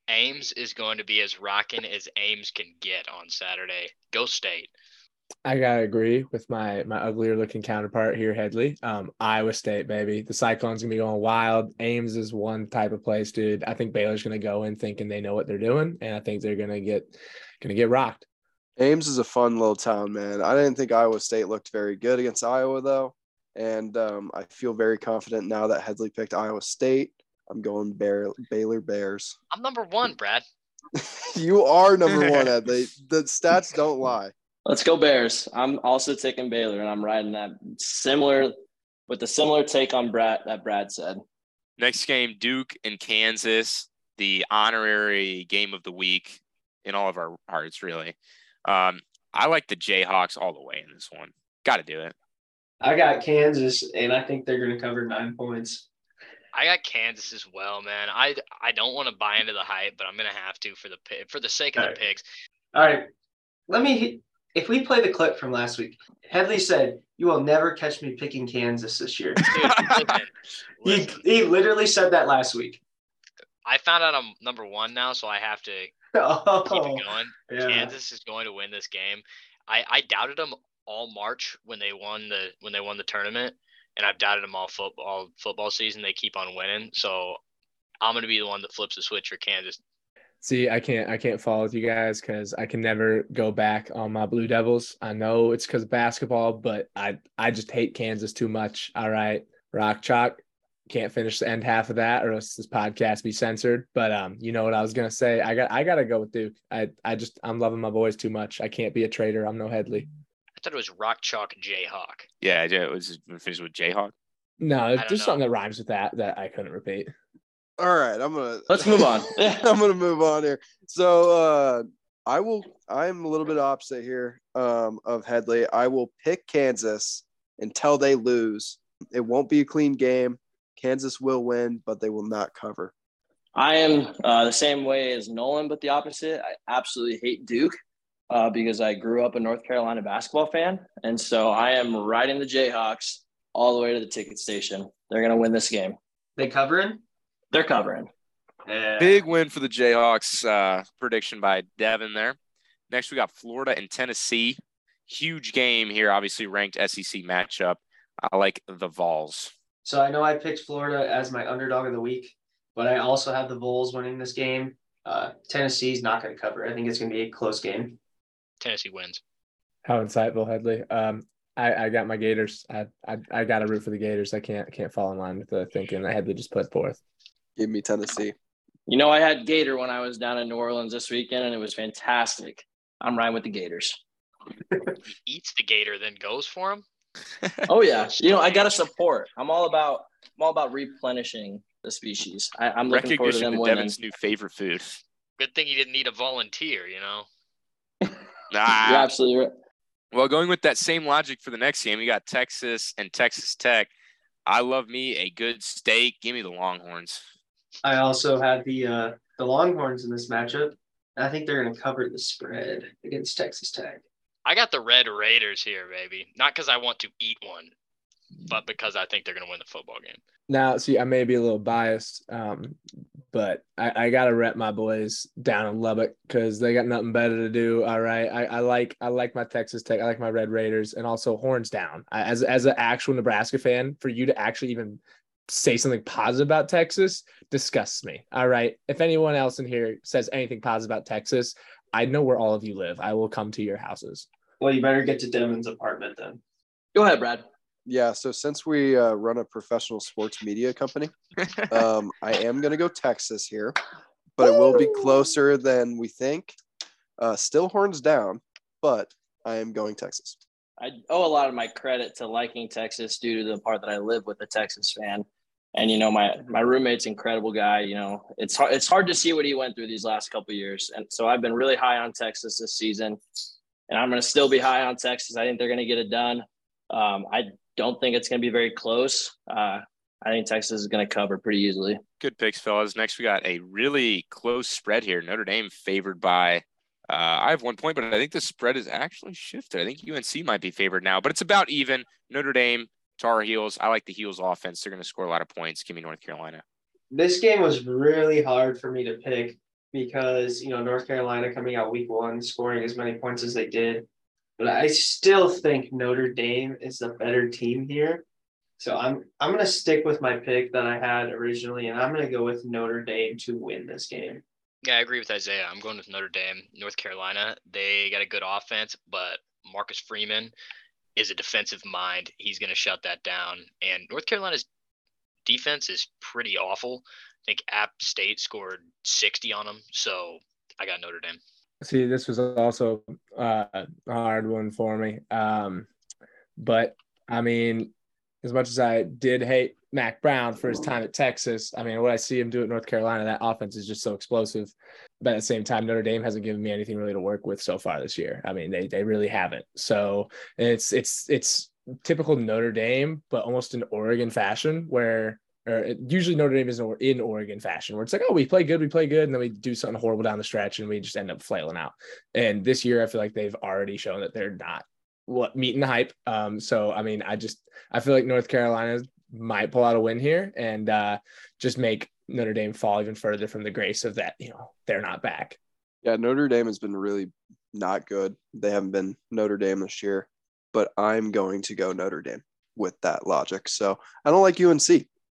S5: Ames is going to be as rocking as Ames can get on Saturday. Go State.
S6: I gotta agree with my my uglier looking counterpart here, Headley. Um, Iowa State, baby. The Cyclones gonna be going wild. Ames is one type of place, dude. I think Baylor's gonna go in thinking they know what they're doing, and I think they're gonna get gonna get rocked.
S4: Ames is a fun little town, man. I didn't think Iowa State looked very good against Iowa though, and um, I feel very confident now that Headley picked Iowa State. I'm going Bear, Baylor Bears.
S5: I'm number one, Brad.
S4: you are number one, Headley. The stats don't lie.
S1: Let's go Bears. I'm also taking Baylor, and I'm riding that similar with a similar take on Brad that Brad said.
S3: Next game, Duke and Kansas, the honorary game of the week in all of our hearts, really. Um, I like the Jayhawks all the way in this one. Got to do it.
S2: I got Kansas, and I think they're going to cover nine points.
S5: I got Kansas as well, man. I I don't want to buy into the hype, but I'm going to have to for the for the sake of all the right. picks.
S2: All right, let me if we play the clip from last week, Headley said, "You will never catch me picking Kansas this year." He he literally said that last week.
S5: I found out I'm number one now, so I have to oh, keep it oh, going. Yeah. Kansas is going to win this game. I I doubted them all March when they won the when they won the tournament, and I've doubted them all football all football season. They keep on winning, so I'm going to be the one that flips the switch for Kansas
S6: See, I can't I can't follow with you guys because I can never go back on my Blue Devils. I know it's because of basketball, but I I just hate Kansas too much. All right, rock chalk. Can't finish the end half of that, or else this podcast be censored. But um, you know what I was gonna say. I got I gotta go with Duke. I I just I'm loving my boys too much. I can't be a traitor. I'm no Headley.
S5: I thought it was rock chalk Jayhawk.
S3: Yeah, it was finished with Jayhawk.
S6: No, there's something that rhymes with that that I couldn't repeat.
S4: All right, I'm gonna
S1: let's move on.
S4: I'm gonna move on here. So uh I will I'm a little bit opposite here um of Headley. I will pick Kansas until they lose. It won't be a clean game. Kansas will win, but they will not cover.
S1: I am uh, the same way as Nolan, but the opposite. I absolutely hate Duke uh, because I grew up a North Carolina basketball fan. And so I am riding the Jayhawks all the way to the ticket station. They're going to win this game.
S2: They covering?
S1: They're covering.
S3: Yeah. Big win for the Jayhawks. Uh, prediction by Devin there. Next, we got Florida and Tennessee. huge game here. Obviously, ranked SEC matchup. I like the Vols.
S2: So I know I picked Florida as my underdog of the week, but I also have the Vols winning this game. Uh, Tennessee's not going to cover. I think it's going to be a close game.
S5: Tennessee wins.
S6: How insightful, Headley. Um, I, I got my Gators. I, I I got to root for the Gators. I can't can't fall in line with the thinking that Headley just put forth.
S4: Give me Tennessee.
S1: You know, I had Gator when I was down in New Orleans this weekend, and it was fantastic. I'm riding with the Gators.
S5: he eats the gator, then goes for him.
S1: oh yeah, you know I got to support. I'm all about I'm all about replenishing the species. I, am looking forward to them winning. Devin's
S3: new favorite food.
S5: Good thing he didn't need a volunteer, you know.
S3: nah,
S1: you're absolutely right.
S3: Well, going with that same logic for the next game, you got Texas and Texas Tech. I love me a good steak. Give me the Longhorns.
S2: I also had the uh, the Longhorns in this matchup. I think they're going to cover the spread against Texas Tech.
S5: I got the Red Raiders here, baby. Not because I want to eat one, but because I think they're going to win the football game.
S6: Now, see, I may be a little biased, um, but I, I got to rep my boys down in Lubbock because they got nothing better to do. All right, I, I, like I like my Texas Tech, I like my Red Raiders, and also horns down. I, as as an actual Nebraska fan, for you to actually even say something positive about Texas disgusts me. All right, if anyone else in here says anything positive about Texas, I know where all of you live. I will come to your houses.
S2: Well, you better get to Devin's apartment then.
S1: Go ahead, Brad.
S4: Yeah, so since we uh, run a professional sports media company, um, I am going to go Texas here, but it will be closer than we think. Uh, still horns down, but I am going Texas.
S1: I owe a lot of my credit to liking Texas due to the part that I live with a Texas fan. And you know, my my roommate's incredible guy. You know, it's hard it's hard to see what he went through these last couple years. And so I've been really high on Texas this season, and I'm going to still be high on Texas. I think they're going to get it done. Um, I don't think it's going to be very close. Uh, I think Texas is going to cover pretty easily.
S3: Good picks, fellas. Next, we got a really close spread here. Notre Dame favored by. Uh, I have one point, but I think the spread is actually shifted. I think UNC might be favored now, but it's about even. Notre Dame, Tar Heels. I like the Heels offense. They're going to score a lot of points. Give me North Carolina.
S2: This game was really hard for me to pick because, you know, North Carolina coming out week one, scoring as many points as they did. But I still think Notre Dame is the better team here. So I'm I'm gonna stick with my pick that I had originally, and I'm gonna go with Notre Dame to win this game.
S5: Yeah, I agree with Isaiah. I'm going with Notre Dame, North Carolina. They got a good offense, but Marcus Freeman is a defensive mind. He's going to shut that down. And North Carolina's defense is pretty awful. I think App State scored 60 on them. So I got Notre Dame.
S6: See, this was also uh, a hard one for me. Um, but I mean, as much as I did hate Mack Brown for his time at Texas, I mean, what I see him do at North Carolina, that offense is just so explosive. But at the same time, Notre Dame hasn't given me anything really to work with so far this year. I mean, they they really haven't. So it's it's it's typical Notre Dame, but almost in Oregon fashion, where or usually Notre Dame is in Oregon fashion, where it's like, oh, we play good, we play good, and then we do something horrible down the stretch, and we just end up flailing out. And this year, I feel like they've already shown that they're not what meeting the hype. Um, so I mean, I just I feel like North Carolina might pull out a win here and uh, just make Notre Dame fall even further from the grace of that. You know, they're not back.
S4: Yeah, Notre Dame has been really not good. They haven't been Notre Dame this year, but I'm going to go Notre Dame with that logic. So I don't like UNC.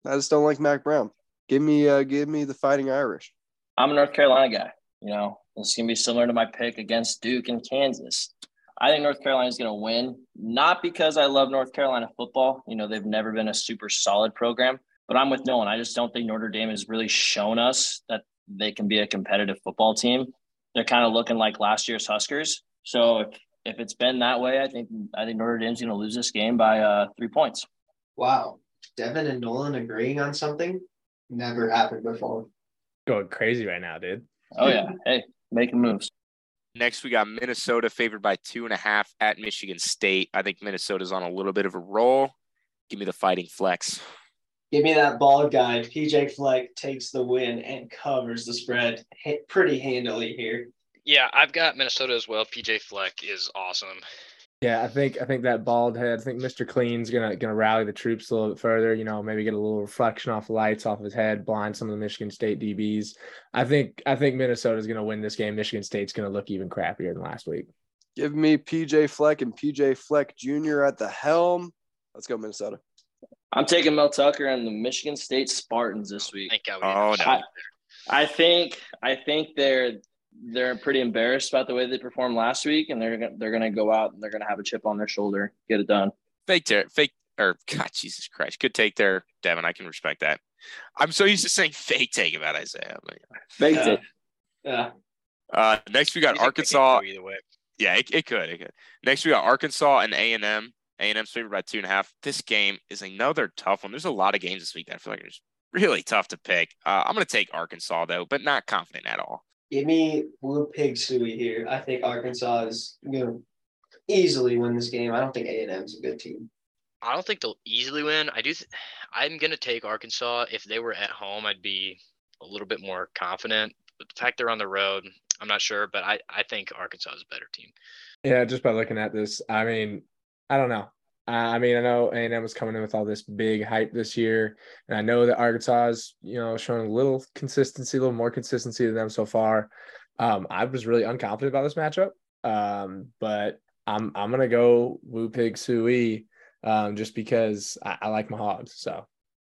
S4: I just don't like Mack Brown. Give me, uh, give me the Fighting Irish.
S1: I'm a North Carolina guy. You know, it's gonna be similar to my pick against Duke and Kansas. I think North Carolina is going to win, not because I love North Carolina football. You know, they've never been a super solid program, but I'm with Nolan. I just don't think Notre Dame has really shown us that they can be a competitive football team. They're kind of looking like last year's Huskers. So if, if it's been that way, I think I think Notre Dame's going to lose this game by uh, three points.
S2: Wow, Devin and Nolan agreeing on something never happened before.
S6: Going crazy right now, dude.
S1: Oh yeah, hey, making moves.
S3: Next, we got Minnesota favored by two and a half at Michigan State. I think Minnesota's on a little bit of a roll. Give me the fighting flex.
S2: Give me that bald guy. PJ Fleck takes the win and covers the spread pretty handily here.
S5: Yeah, I've got Minnesota as well. PJ Fleck is awesome.
S6: Yeah, I think I think that bald head. I think Mr. Clean's gonna gonna rally the troops a little bit further. You know, maybe get a little reflection off the lights off his head, blind some of the Michigan State DBs. I think I think Minnesota's gonna win this game. Michigan State's gonna look even crappier than last week.
S4: Give me PJ Fleck and PJ Fleck Jr. at the helm. Let's go, Minnesota.
S1: I'm taking Mel Tucker and the Michigan State Spartans this week.
S5: I think
S3: Oh, no.
S1: I, I think I think they're they're pretty embarrassed about the way they performed last week, and they're gonna- they're going to go out and they're going to have a chip on their shoulder, get it done.
S3: Fake ter- fake or God, Jesus Christ. Good take there, Devin. I can respect that. I'm so used to saying fake take about Isaiah. but-
S1: Baked
S2: Yeah.
S1: it.
S2: Yeah.
S3: Uh, next we got
S5: You think they can
S3: Arkansas.
S5: Either way.
S3: Yeah, it, it could. It could. Next we got Arkansas and A and M. A and M's favored by two and a half. This game is another tough one. There's a lot of games this week that I feel like are just really tough to pick. Uh, I'm going to take Arkansas though, but not confident at all.
S2: Give me Woo Pig Sooie here. I think Arkansas is going to easily win this game. I don't think A&M is a good team.
S5: I don't think they'll easily win. I do. Th- I'm gonna take Arkansas. If they were at home, I'd be a little bit more confident. But the fact they're on the road, I'm not sure. But I, I think Arkansas is a better team.
S6: Yeah, just by looking at this, I mean, I don't know. Uh, I mean, I know A and M was coming in with all this big hype this year, and I know that Arkansas is, you know, showing a little consistency, a little more consistency than them so far. Um, I was really unconfident about this matchup, um, but I'm I'm gonna go Woo Pig Sooie, um, just because I, I like my hogs. So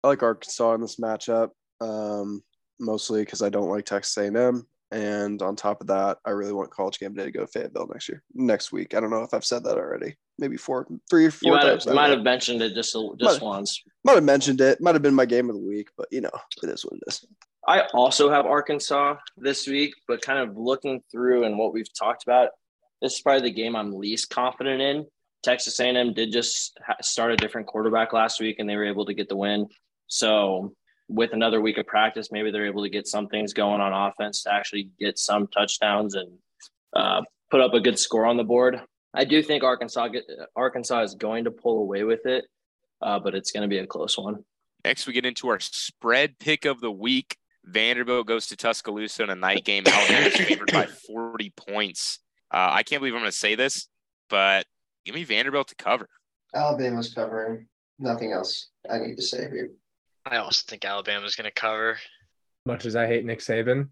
S4: I like Arkansas in this matchup, um, mostly because I don't like Texas A&M, and on top of that, I really want College Game Day to go to Fayetteville next year, next week. I don't know if I've said that already. Maybe four, three or
S1: You
S4: four
S1: might
S4: times.
S1: have, might have mentioned it just a, just
S4: Might-
S1: once.
S4: might have mentioned it. Might have been my game of the week, but you know, it is what it is.
S1: I also have Arkansas this week, but kind of looking through and what we've talked about, this is probably the game I'm least confident in. Texas A&M did just start a different quarterback last week, and they were able to get the win. So with another week of practice, maybe they're able to get some things going on offense to actually get some touchdowns and uh, put up a good score on the board. I do think Arkansas get, Arkansas is going to pull away with it, uh, but it's going to be a close one.
S3: Next, we get into our spread pick of the week. Vanderbilt goes to Tuscaloosa in a night game. Alabama's favored by 40 points. Uh, I can't believe I'm going to say this, but give me Vanderbilt to cover.
S2: Alabama's covering. Nothing else I need to say here.
S5: I also think Alabama's gonna cover.
S6: much as I hate Nick Saban,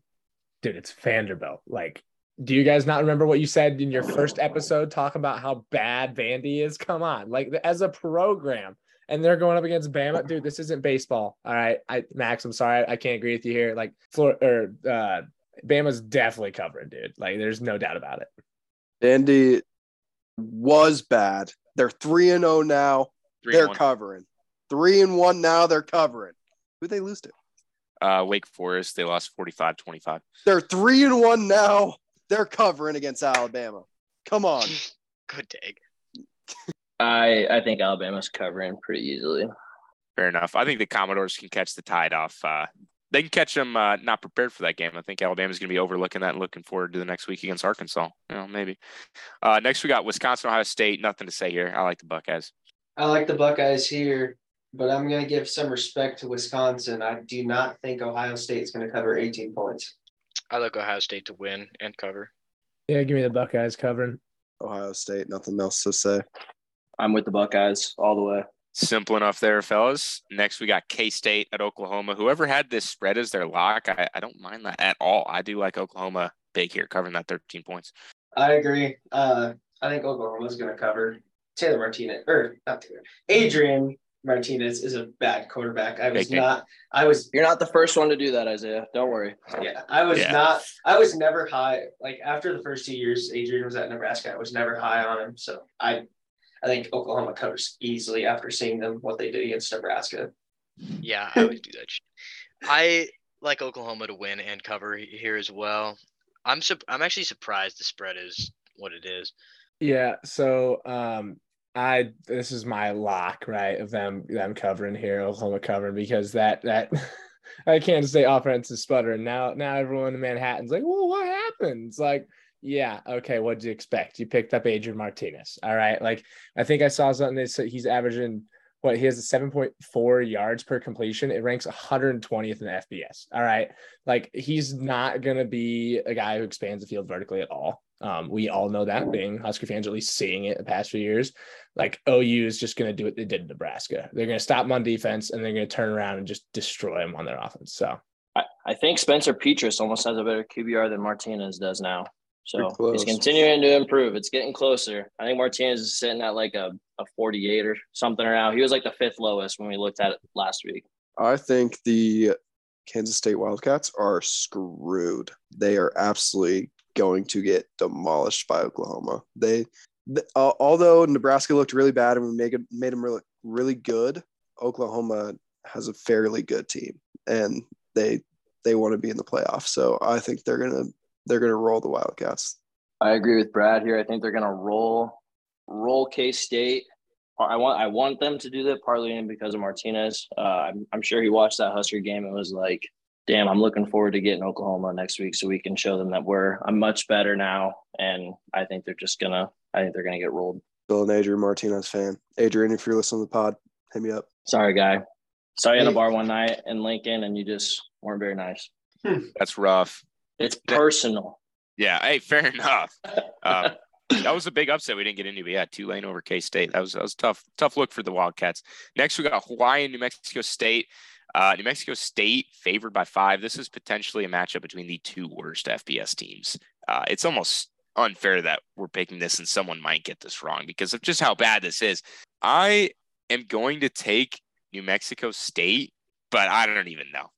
S6: dude, it's Vanderbilt. Like, do you guys not remember what you said in your first episode talking about how bad Vandy is? Come on, like as a program, and they're going up against Bama, dude. This isn't baseball. All right, I Max, I'm sorry, I can't agree with you here. Like, Flor or uh, Bama's definitely covering, dude. Like, there's no doubt about it.
S4: Vandy was bad. They're three and zero now.
S3: Three
S4: they're covering. Three and one now. They're covering. Who they lose to?
S3: Uh, Wake Forest, they lost 45 25.
S4: They're three and one now. They're covering against Alabama. Come on.
S5: Good take.
S1: I I think Alabama's covering pretty easily.
S3: Fair enough. I think the Commodores can catch the tide off. Uh, they can catch them uh, not prepared for that game. I think Alabama's going to be overlooking that and looking forward to the next week against Arkansas. You know, maybe. Uh, next, we got Wisconsin, Ohio State. Nothing to say here. I like the Buckeyes.
S2: I like the Buckeyes here, but I'm going to give some respect to Wisconsin. I do not think Ohio State's going to cover 18 points.
S5: I like Ohio State to win and cover.
S6: Yeah, give me the Buckeyes covering.
S4: Ohio State. Nothing else to say.
S1: I'm with the Buckeyes all the way.
S3: Simple enough there, fellas. Next, we got K State at Oklahoma. Whoever had this spread as their lock, I, I don't mind that at all. I do like Oklahoma big here, covering that 13 points.
S2: I agree. Uh, I think Oklahoma's going to cover. Taylor Martinez, or not Taylor, Adrian Martinez is a bad quarterback. I was
S3: Big name.
S2: not. I was
S1: You're not the first one to do that, Isaiah. Don't worry.
S2: Yeah, I was
S3: Yeah.
S2: not. I was never high. Like after the first two years, Adrian was at Nebraska. I was never high on him. So I, I think Oklahoma covers easily after seeing them what they did against Nebraska.
S5: Yeah, I would do that. I like Oklahoma to win and cover here as well. I'm sup- I'm actually surprised the spread is what it is.
S6: Yeah, so um I this is my lock, right, of them them covering here, Oklahoma covering because that that I can't say offense is sputtering. Now now everyone in Manhattan's like, well, what happened? It's like, yeah, okay, what'd you expect? You picked up Adrian Martinez. All right. Like I think I saw something that said he's averaging what he has a 7.4 yards per completion. It ranks 120th in FBS. All right. Like he's not gonna be a guy who expands the field vertically at all. Um, we all know that being Husker fans, at least seeing it the past few years. Like OU is just going to do what they did in Nebraska. They're going to stop them on defense and they're going to turn around and just destroy them on their offense. So
S1: I, I think Spencer Petras almost has a better QBR than Martinez does now. So he's continuing to improve. It's getting closer. I think Martinez is sitting at like a, a 48 or something around. He was like the fifth lowest when we looked at it last week.
S4: I think the Kansas State Wildcats are screwed. They are absolutely going to get demolished by Oklahoma. They, uh, although Nebraska looked really bad and we made made them really really good, Oklahoma has a fairly good team and they they want to be in the playoffs. So I think they're gonna they're gonna roll the Wildcats.
S1: I agree with Brad here. I think they're gonna roll roll K State. I want I want them to do that partly because of Martinez. Uh, I'm, I'm sure he watched that Husker game It was like, "Damn, I'm looking forward to getting Oklahoma next week so we can show them that we're I'm much better now." And I think they're just gonna I think they're gonna get rolled.
S4: Bill and Adrian Martinez fan. Adrian, if you're listening to the pod, hit me up.
S1: Sorry, guy. Saw you in a bar one night in Lincoln, and you just weren't very nice.
S3: Hmm. That's rough.
S1: It's personal.
S3: Yeah. Hey, fair enough. Uh, that was a big upset we didn't get into. But yeah, Tulane over K State. That was that was tough. Tough look for the Wildcats. Next, we got Hawaii and New Mexico State. Uh, New Mexico State favored by five. This is potentially a matchup between the two worst FBS teams. Uh, it's almost unfair that we're picking this and someone might get this wrong because of just how bad this is. I am going to take New Mexico State, but I don't even know.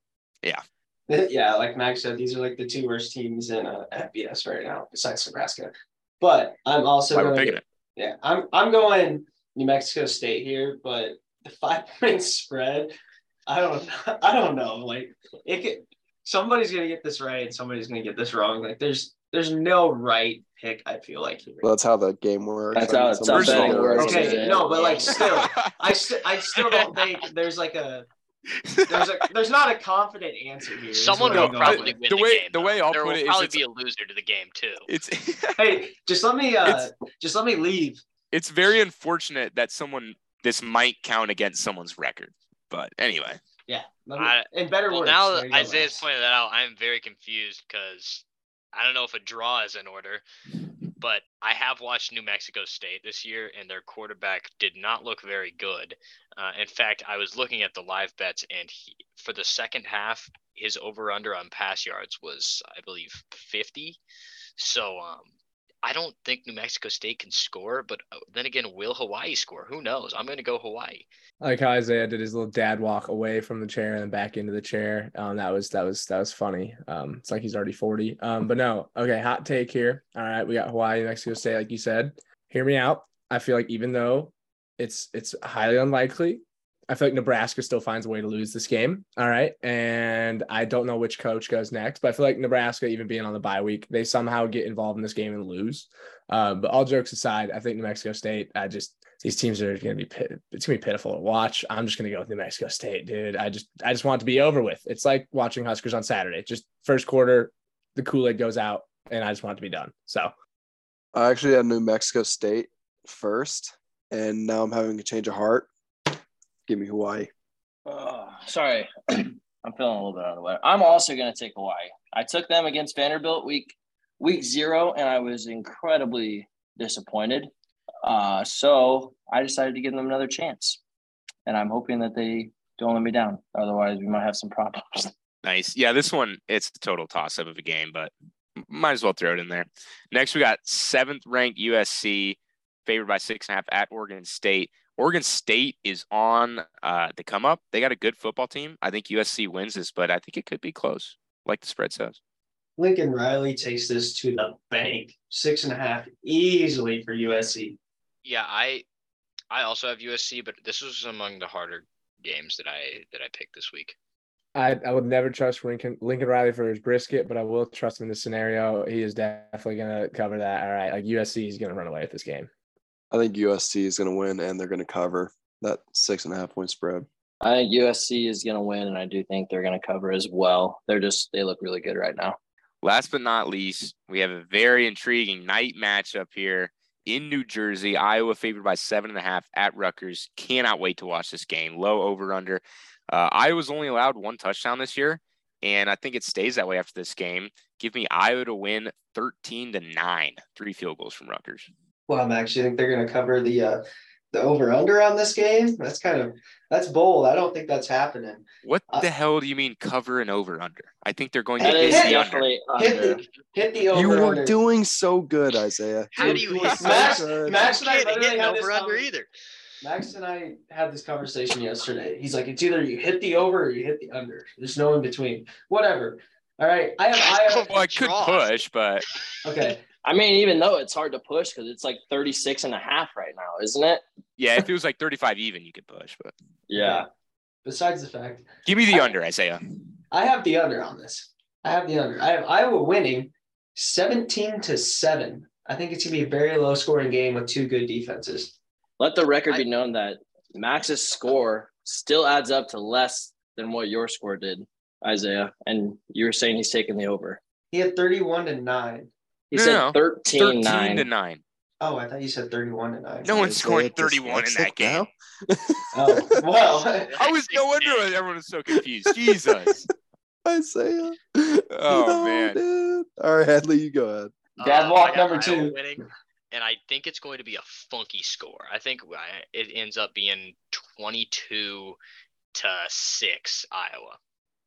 S3: Yeah.
S2: Yeah, like Max said, these are like the two worst teams in uh, FBS right now, besides Nebraska. But I'm also going. to, Yeah, I'm I'm going New Mexico State here, but the five point spread, I don't I don't know. Like it could, somebody's gonna get this right and somebody's gonna get this wrong. Like there's there's no right pick. I feel like
S4: here. Well, that's how the game works.
S1: That's how it's works.
S2: Okay, no, but like still, I st- I still don't think there's like a there's a there's not a confident answer here.
S5: Someone will probably win the,
S3: the way
S5: game,
S3: the way I'll there put
S5: will
S3: it
S5: probably be a loser to the game too.
S3: It's
S2: hey, just let me uh just let me leave.
S3: It's very unfortunate that someone this might count against someone's record, but anyway.
S2: Yeah, me, I, in better
S5: well,
S2: words.
S5: Now that Isaiah's pointed that out, I'm very confused because I don't know if a draw is in order, but I have watched New Mexico State this year, and their quarterback did not look very good. Uh, in fact, I was looking at the live bets, and he, for the second half, his over under on pass yards was, I believe, 50. So um, I don't think New Mexico State can score, but uh, then again, will Hawaii score? Who knows? I'm going to go Hawaii.
S6: Like how Isaiah did his little dad walk away from the chair and then back into the chair. Um, that was that was that was funny. Um, it's like he's already 40. Um, but no, okay, hot take here. All right, we got Hawaii, New Mexico State, like you said. Hear me out. I feel like even though it's it's highly unlikely I feel like Nebraska still finds a way to lose this game. All right. And I don't know which coach goes next, but I feel like Nebraska, even being on the bye week, they somehow get involved in this game and lose. Um, but all jokes aside, I think New Mexico State, I just, these teams are going to be, it's going to be pitiful to watch. I'm just going to go with New Mexico State, dude. I just, I just want to be over with. It's like watching Huskers on Saturday. Just first quarter, the Kool Aid goes out and I just want it to be done. So
S4: I actually had New Mexico State first, and now I'm having a change of heart Give me Hawaii.
S1: Uh, sorry, I'm feeling a little bit out of the way. I'm also going to take Hawaii. I took them against Vanderbilt week week zero, and I was incredibly disappointed. Uh, so I decided to give them another chance, and I'm hoping that they don't let me down. Otherwise, we might have some problems.
S3: Nice. Yeah, this one it's a total toss up of a game, but might as well throw it in there. Next, we got seventh ranked USC favored by six and a half at Oregon State. Oregon State is on uh, the come up. They got a good football team. I think USC wins this, but I think it could be close, like the spread says.
S2: Lincoln Riley takes this to the bank, six and a half easily for USC.
S5: Yeah, I I also have USC, but this was among the harder games that I that I picked this week.
S6: I, I would never trust Lincoln Lincoln Riley for his brisket, but I will trust him in this scenario. He is definitely going to cover that. All right, like USC is going to run away with this game.
S4: I think USC is going to win and they're going to cover that six and a half point spread.
S1: I think USC is going to win, and I do think they're going to cover as well. They're just they look really good right now.
S3: Last but not least, we have a very intriguing night matchup here in New Jersey. Iowa favored by seven and a half at Rutgers. Cannot wait to watch this game. Low over under. Uh, Iowa's only allowed one touchdown this year, and I think it stays that way after this game. Give me Iowa to win 13 to nine. Three field goals from Rutgers.
S2: Well, I'm actually think they're going to cover the uh, the over under on this game. That's kind of that's bold. I don't think that's happening.
S3: What
S2: Uh,
S3: the hell do you mean cover and over under? I think they're going to hit
S2: hit
S3: the
S2: the
S3: under.
S2: Hit the hit the over
S4: You were
S2: under.
S4: doing so good, Isaiah.
S5: How do you
S4: doing
S5: hit
S4: so
S2: Max,
S4: good.
S2: Max and I
S5: Can't
S2: literally
S5: hit
S2: had
S5: over under
S2: conver-
S5: either.
S2: Max and I had this conversation yesterday. He's like, it's either you hit the over or you hit the under. There's no in between. Whatever. All right. I have I
S3: Well, I could push, but
S2: okay.
S1: I mean, even though it's hard to push because it's like 36 and a half right now, isn't it?
S3: yeah, if it was like 35 even, you could push. But
S1: Yeah.
S2: Besides the fact,
S3: give me the
S2: I-
S3: under, Isaiah.
S2: I have the under on this. I have the under. I have Iowa winning 17 to 7. I think it's gonna be a very low scoring game with two good defenses.
S1: Let the record
S5: I-
S1: be known that Max's score still adds up to less than what your score did, Isaiah. And you were saying he's taking the over.
S2: He had 31 to 9.
S1: He
S3: No,
S1: said
S3: no.
S1: 13,
S3: 13
S1: 9.
S3: to 9.
S2: Oh, I thought you said 31 to 9.
S3: No one
S4: scored
S3: 31 in that
S4: dyslexic
S3: game.
S2: Oh, well.
S3: I was no wonder everyone was so confused. Jesus.
S4: Isaiah.
S3: Oh,
S4: No,
S3: man.
S4: dude. All right, Hadley, you go ahead.
S1: Dad
S5: Uh,
S1: walk
S5: I got
S1: number two.
S5: winning, and I think it's going to be a funky score. I think it ends up being 22 to 6 Iowa.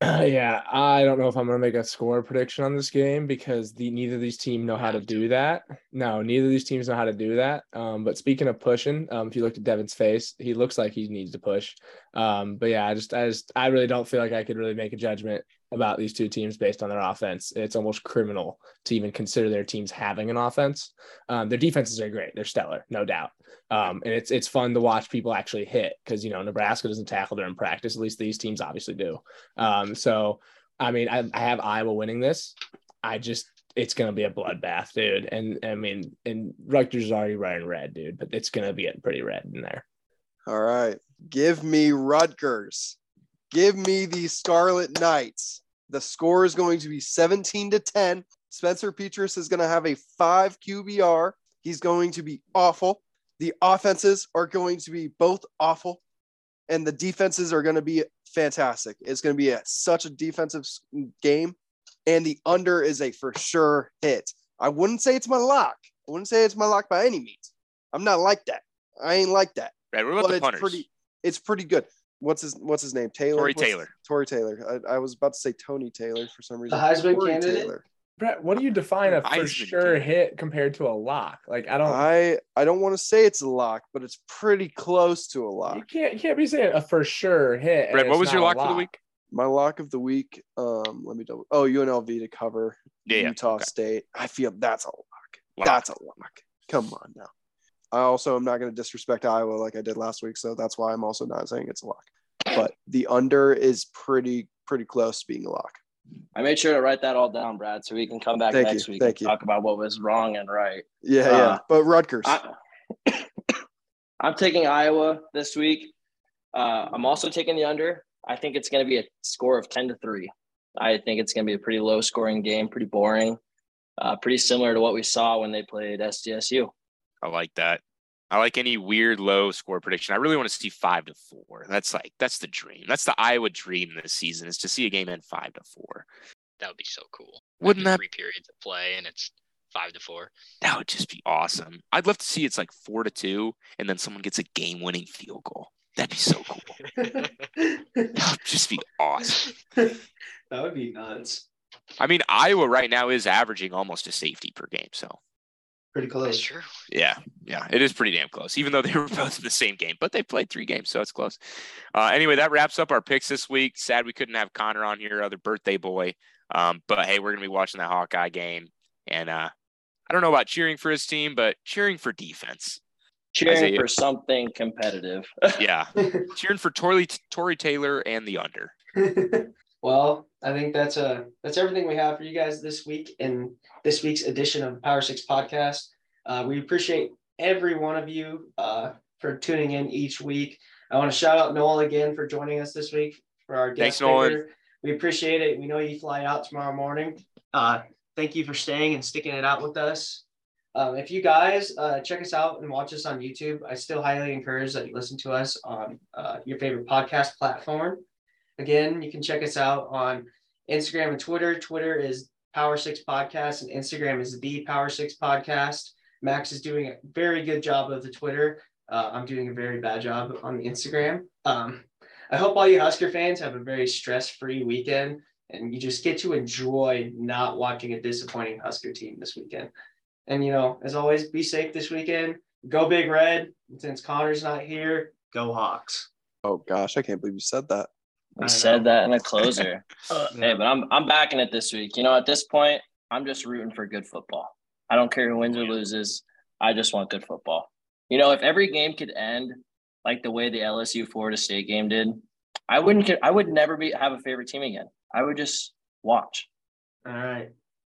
S6: Yeah, I don't know if I'm gonna make a score prediction on this game because the neither of these teams know how to do that. No, neither of these teams know how to do that. Um, but speaking of pushing, um, if you look at Devin's face, he looks like he needs to push. Um, but yeah, I just, I just, I really don't feel like I could really make a judgment about these two teams based on their offense. It's almost criminal to even consider their teams having an offense. Um, their defenses are great; they're stellar, no doubt. Um, and it's it's fun to watch people actually hit because you know Nebraska doesn't tackle during practice. At least these teams obviously do. Um, so I mean, I, I have Iowa winning this. I just it's gonna be a bloodbath, dude. And I mean, and Rutgers is already running red, dude, but it's gonna be getting pretty red in there.
S4: All right. Give me Rutgers. Give me the Scarlet Knights. The score is going to be 17 to 10. Spencer Petras is going to have a five QBR. He's going to be awful. The offenses are going to be both awful, and the defenses are going to be fantastic. It's going to be a, such a defensive game, and the under is a for sure hit. I wouldn't say it's my lock. I wouldn't say it's my lock by any means. I'm not like that. I ain't like that
S3: Right, what about
S4: but
S3: the
S4: it's
S3: punters?
S4: pretty it's pretty good. What's his what's his name? Taylor.
S3: Tory Taylor.
S4: Tory Taylor. I, I was about to say Tony Taylor for some reason.
S2: The Heisman
S4: Tory
S2: candidate?
S4: Taylor.
S6: Brett, what do you define a for sure
S3: kid.
S6: hit compared to a lock? Like I don't.
S4: I I don't want to say it's a lock, but it's pretty close to a lock.
S6: you can't you can't be saying a for sure hit.
S3: Brett, what was your
S6: not a
S3: lock for the week?
S4: My lock of the week. Um, let me double. Oh, UNLV to cover
S3: Yeah, yeah.
S4: Utah
S3: okay.
S4: State. I feel that's a lock.
S3: Lock.
S4: That's a lock. Come on now. I also am not going to disrespect Iowa like I did last week, so that's why I'm also not saying it's a lock. But the under is pretty pretty close to being a lock.
S1: I made sure to write that all down, Brad, so we can come back
S4: Thank
S1: next
S4: you,
S1: week
S4: thank
S1: and
S4: you.
S1: talk about what was wrong and right.
S4: Yeah,
S1: Uh,
S4: yeah. But Rutgers.
S1: I, I'm taking Iowa this week. Uh, I'm also taking the under. I think it's going to be a score of 10 to 3. I think it's going to be a pretty low scoring game, pretty boring, uh, pretty similar to what we saw when they played SDSU.
S3: I like that. I like any weird low score prediction. I really want to see five to four. That's like that's the dream. That's the Iowa dream this season is to see a game end five to four.
S5: That would be so cool.
S3: Wouldn't
S5: After
S3: that-
S5: three periods of play and it's five to four?
S3: That would just be awesome. I'd love to see it's like four to two, and then someone gets a game winning field goal. That'd be so cool. That would just be awesome.
S2: that would be nuts.
S3: I mean, Iowa right now is averaging almost a safety per game. So
S2: Pretty
S5: That's
S2: close.
S5: true.
S3: yeah, yeah, it is pretty damn close, even though they were both in the same game, but they played three games, so it's close. Uh, anyway, that wraps up our picks this week. Sad we couldn't have Connor on here, other birthday boy. Um, but hey, we're gonna be watching that Hawkeye game, and uh, I don't know about cheering for his team, but cheering for defense.
S1: Cheering
S3: Isaiah.
S1: for something competitive.
S3: Yeah, cheering for Tory Tory Taylor and the under.
S2: well, I think that's uh that's everything we have for you guys this week in this week's edition of Power Six Podcast. Uh, we appreciate every one of you uh, for tuning in each week. I want to shout out Noel again for joining us this week for our guest
S3: Nolan.
S2: speaker. We appreciate it. We know you fly out tomorrow morning. Uh, thank you for staying and sticking it out with us. Um, if you guys uh, check us out and watch us on YouTube, I still highly encourage that you listen to us on uh, your favorite podcast platform. Again, you can check us out on Instagram and Twitter. Twitter is Power Six Podcast, and Instagram is the Power Six Podcast. Max is doing a very good job of the Twitter. Uh, I'm doing a very bad job on the Instagram. Um, I hope all you Husker fans have a very stress-free weekend and you just get to enjoy not watching a disappointing Husker team this weekend. And you know, as always, be safe this weekend. Go Big Red. Since Connor's not here, go Hawks.
S4: Oh gosh, I can't believe you said that.
S1: We said that in a closer. uh, hey, but I'm I'm backing it this week. You know, at this point, I'm just rooting for good football. I don't care who wins or loses. I just want good football. You know, if every game could end like the way the LSU Florida State game did, I wouldn't. I would never be have a favorite team again. I would just watch.
S2: All right.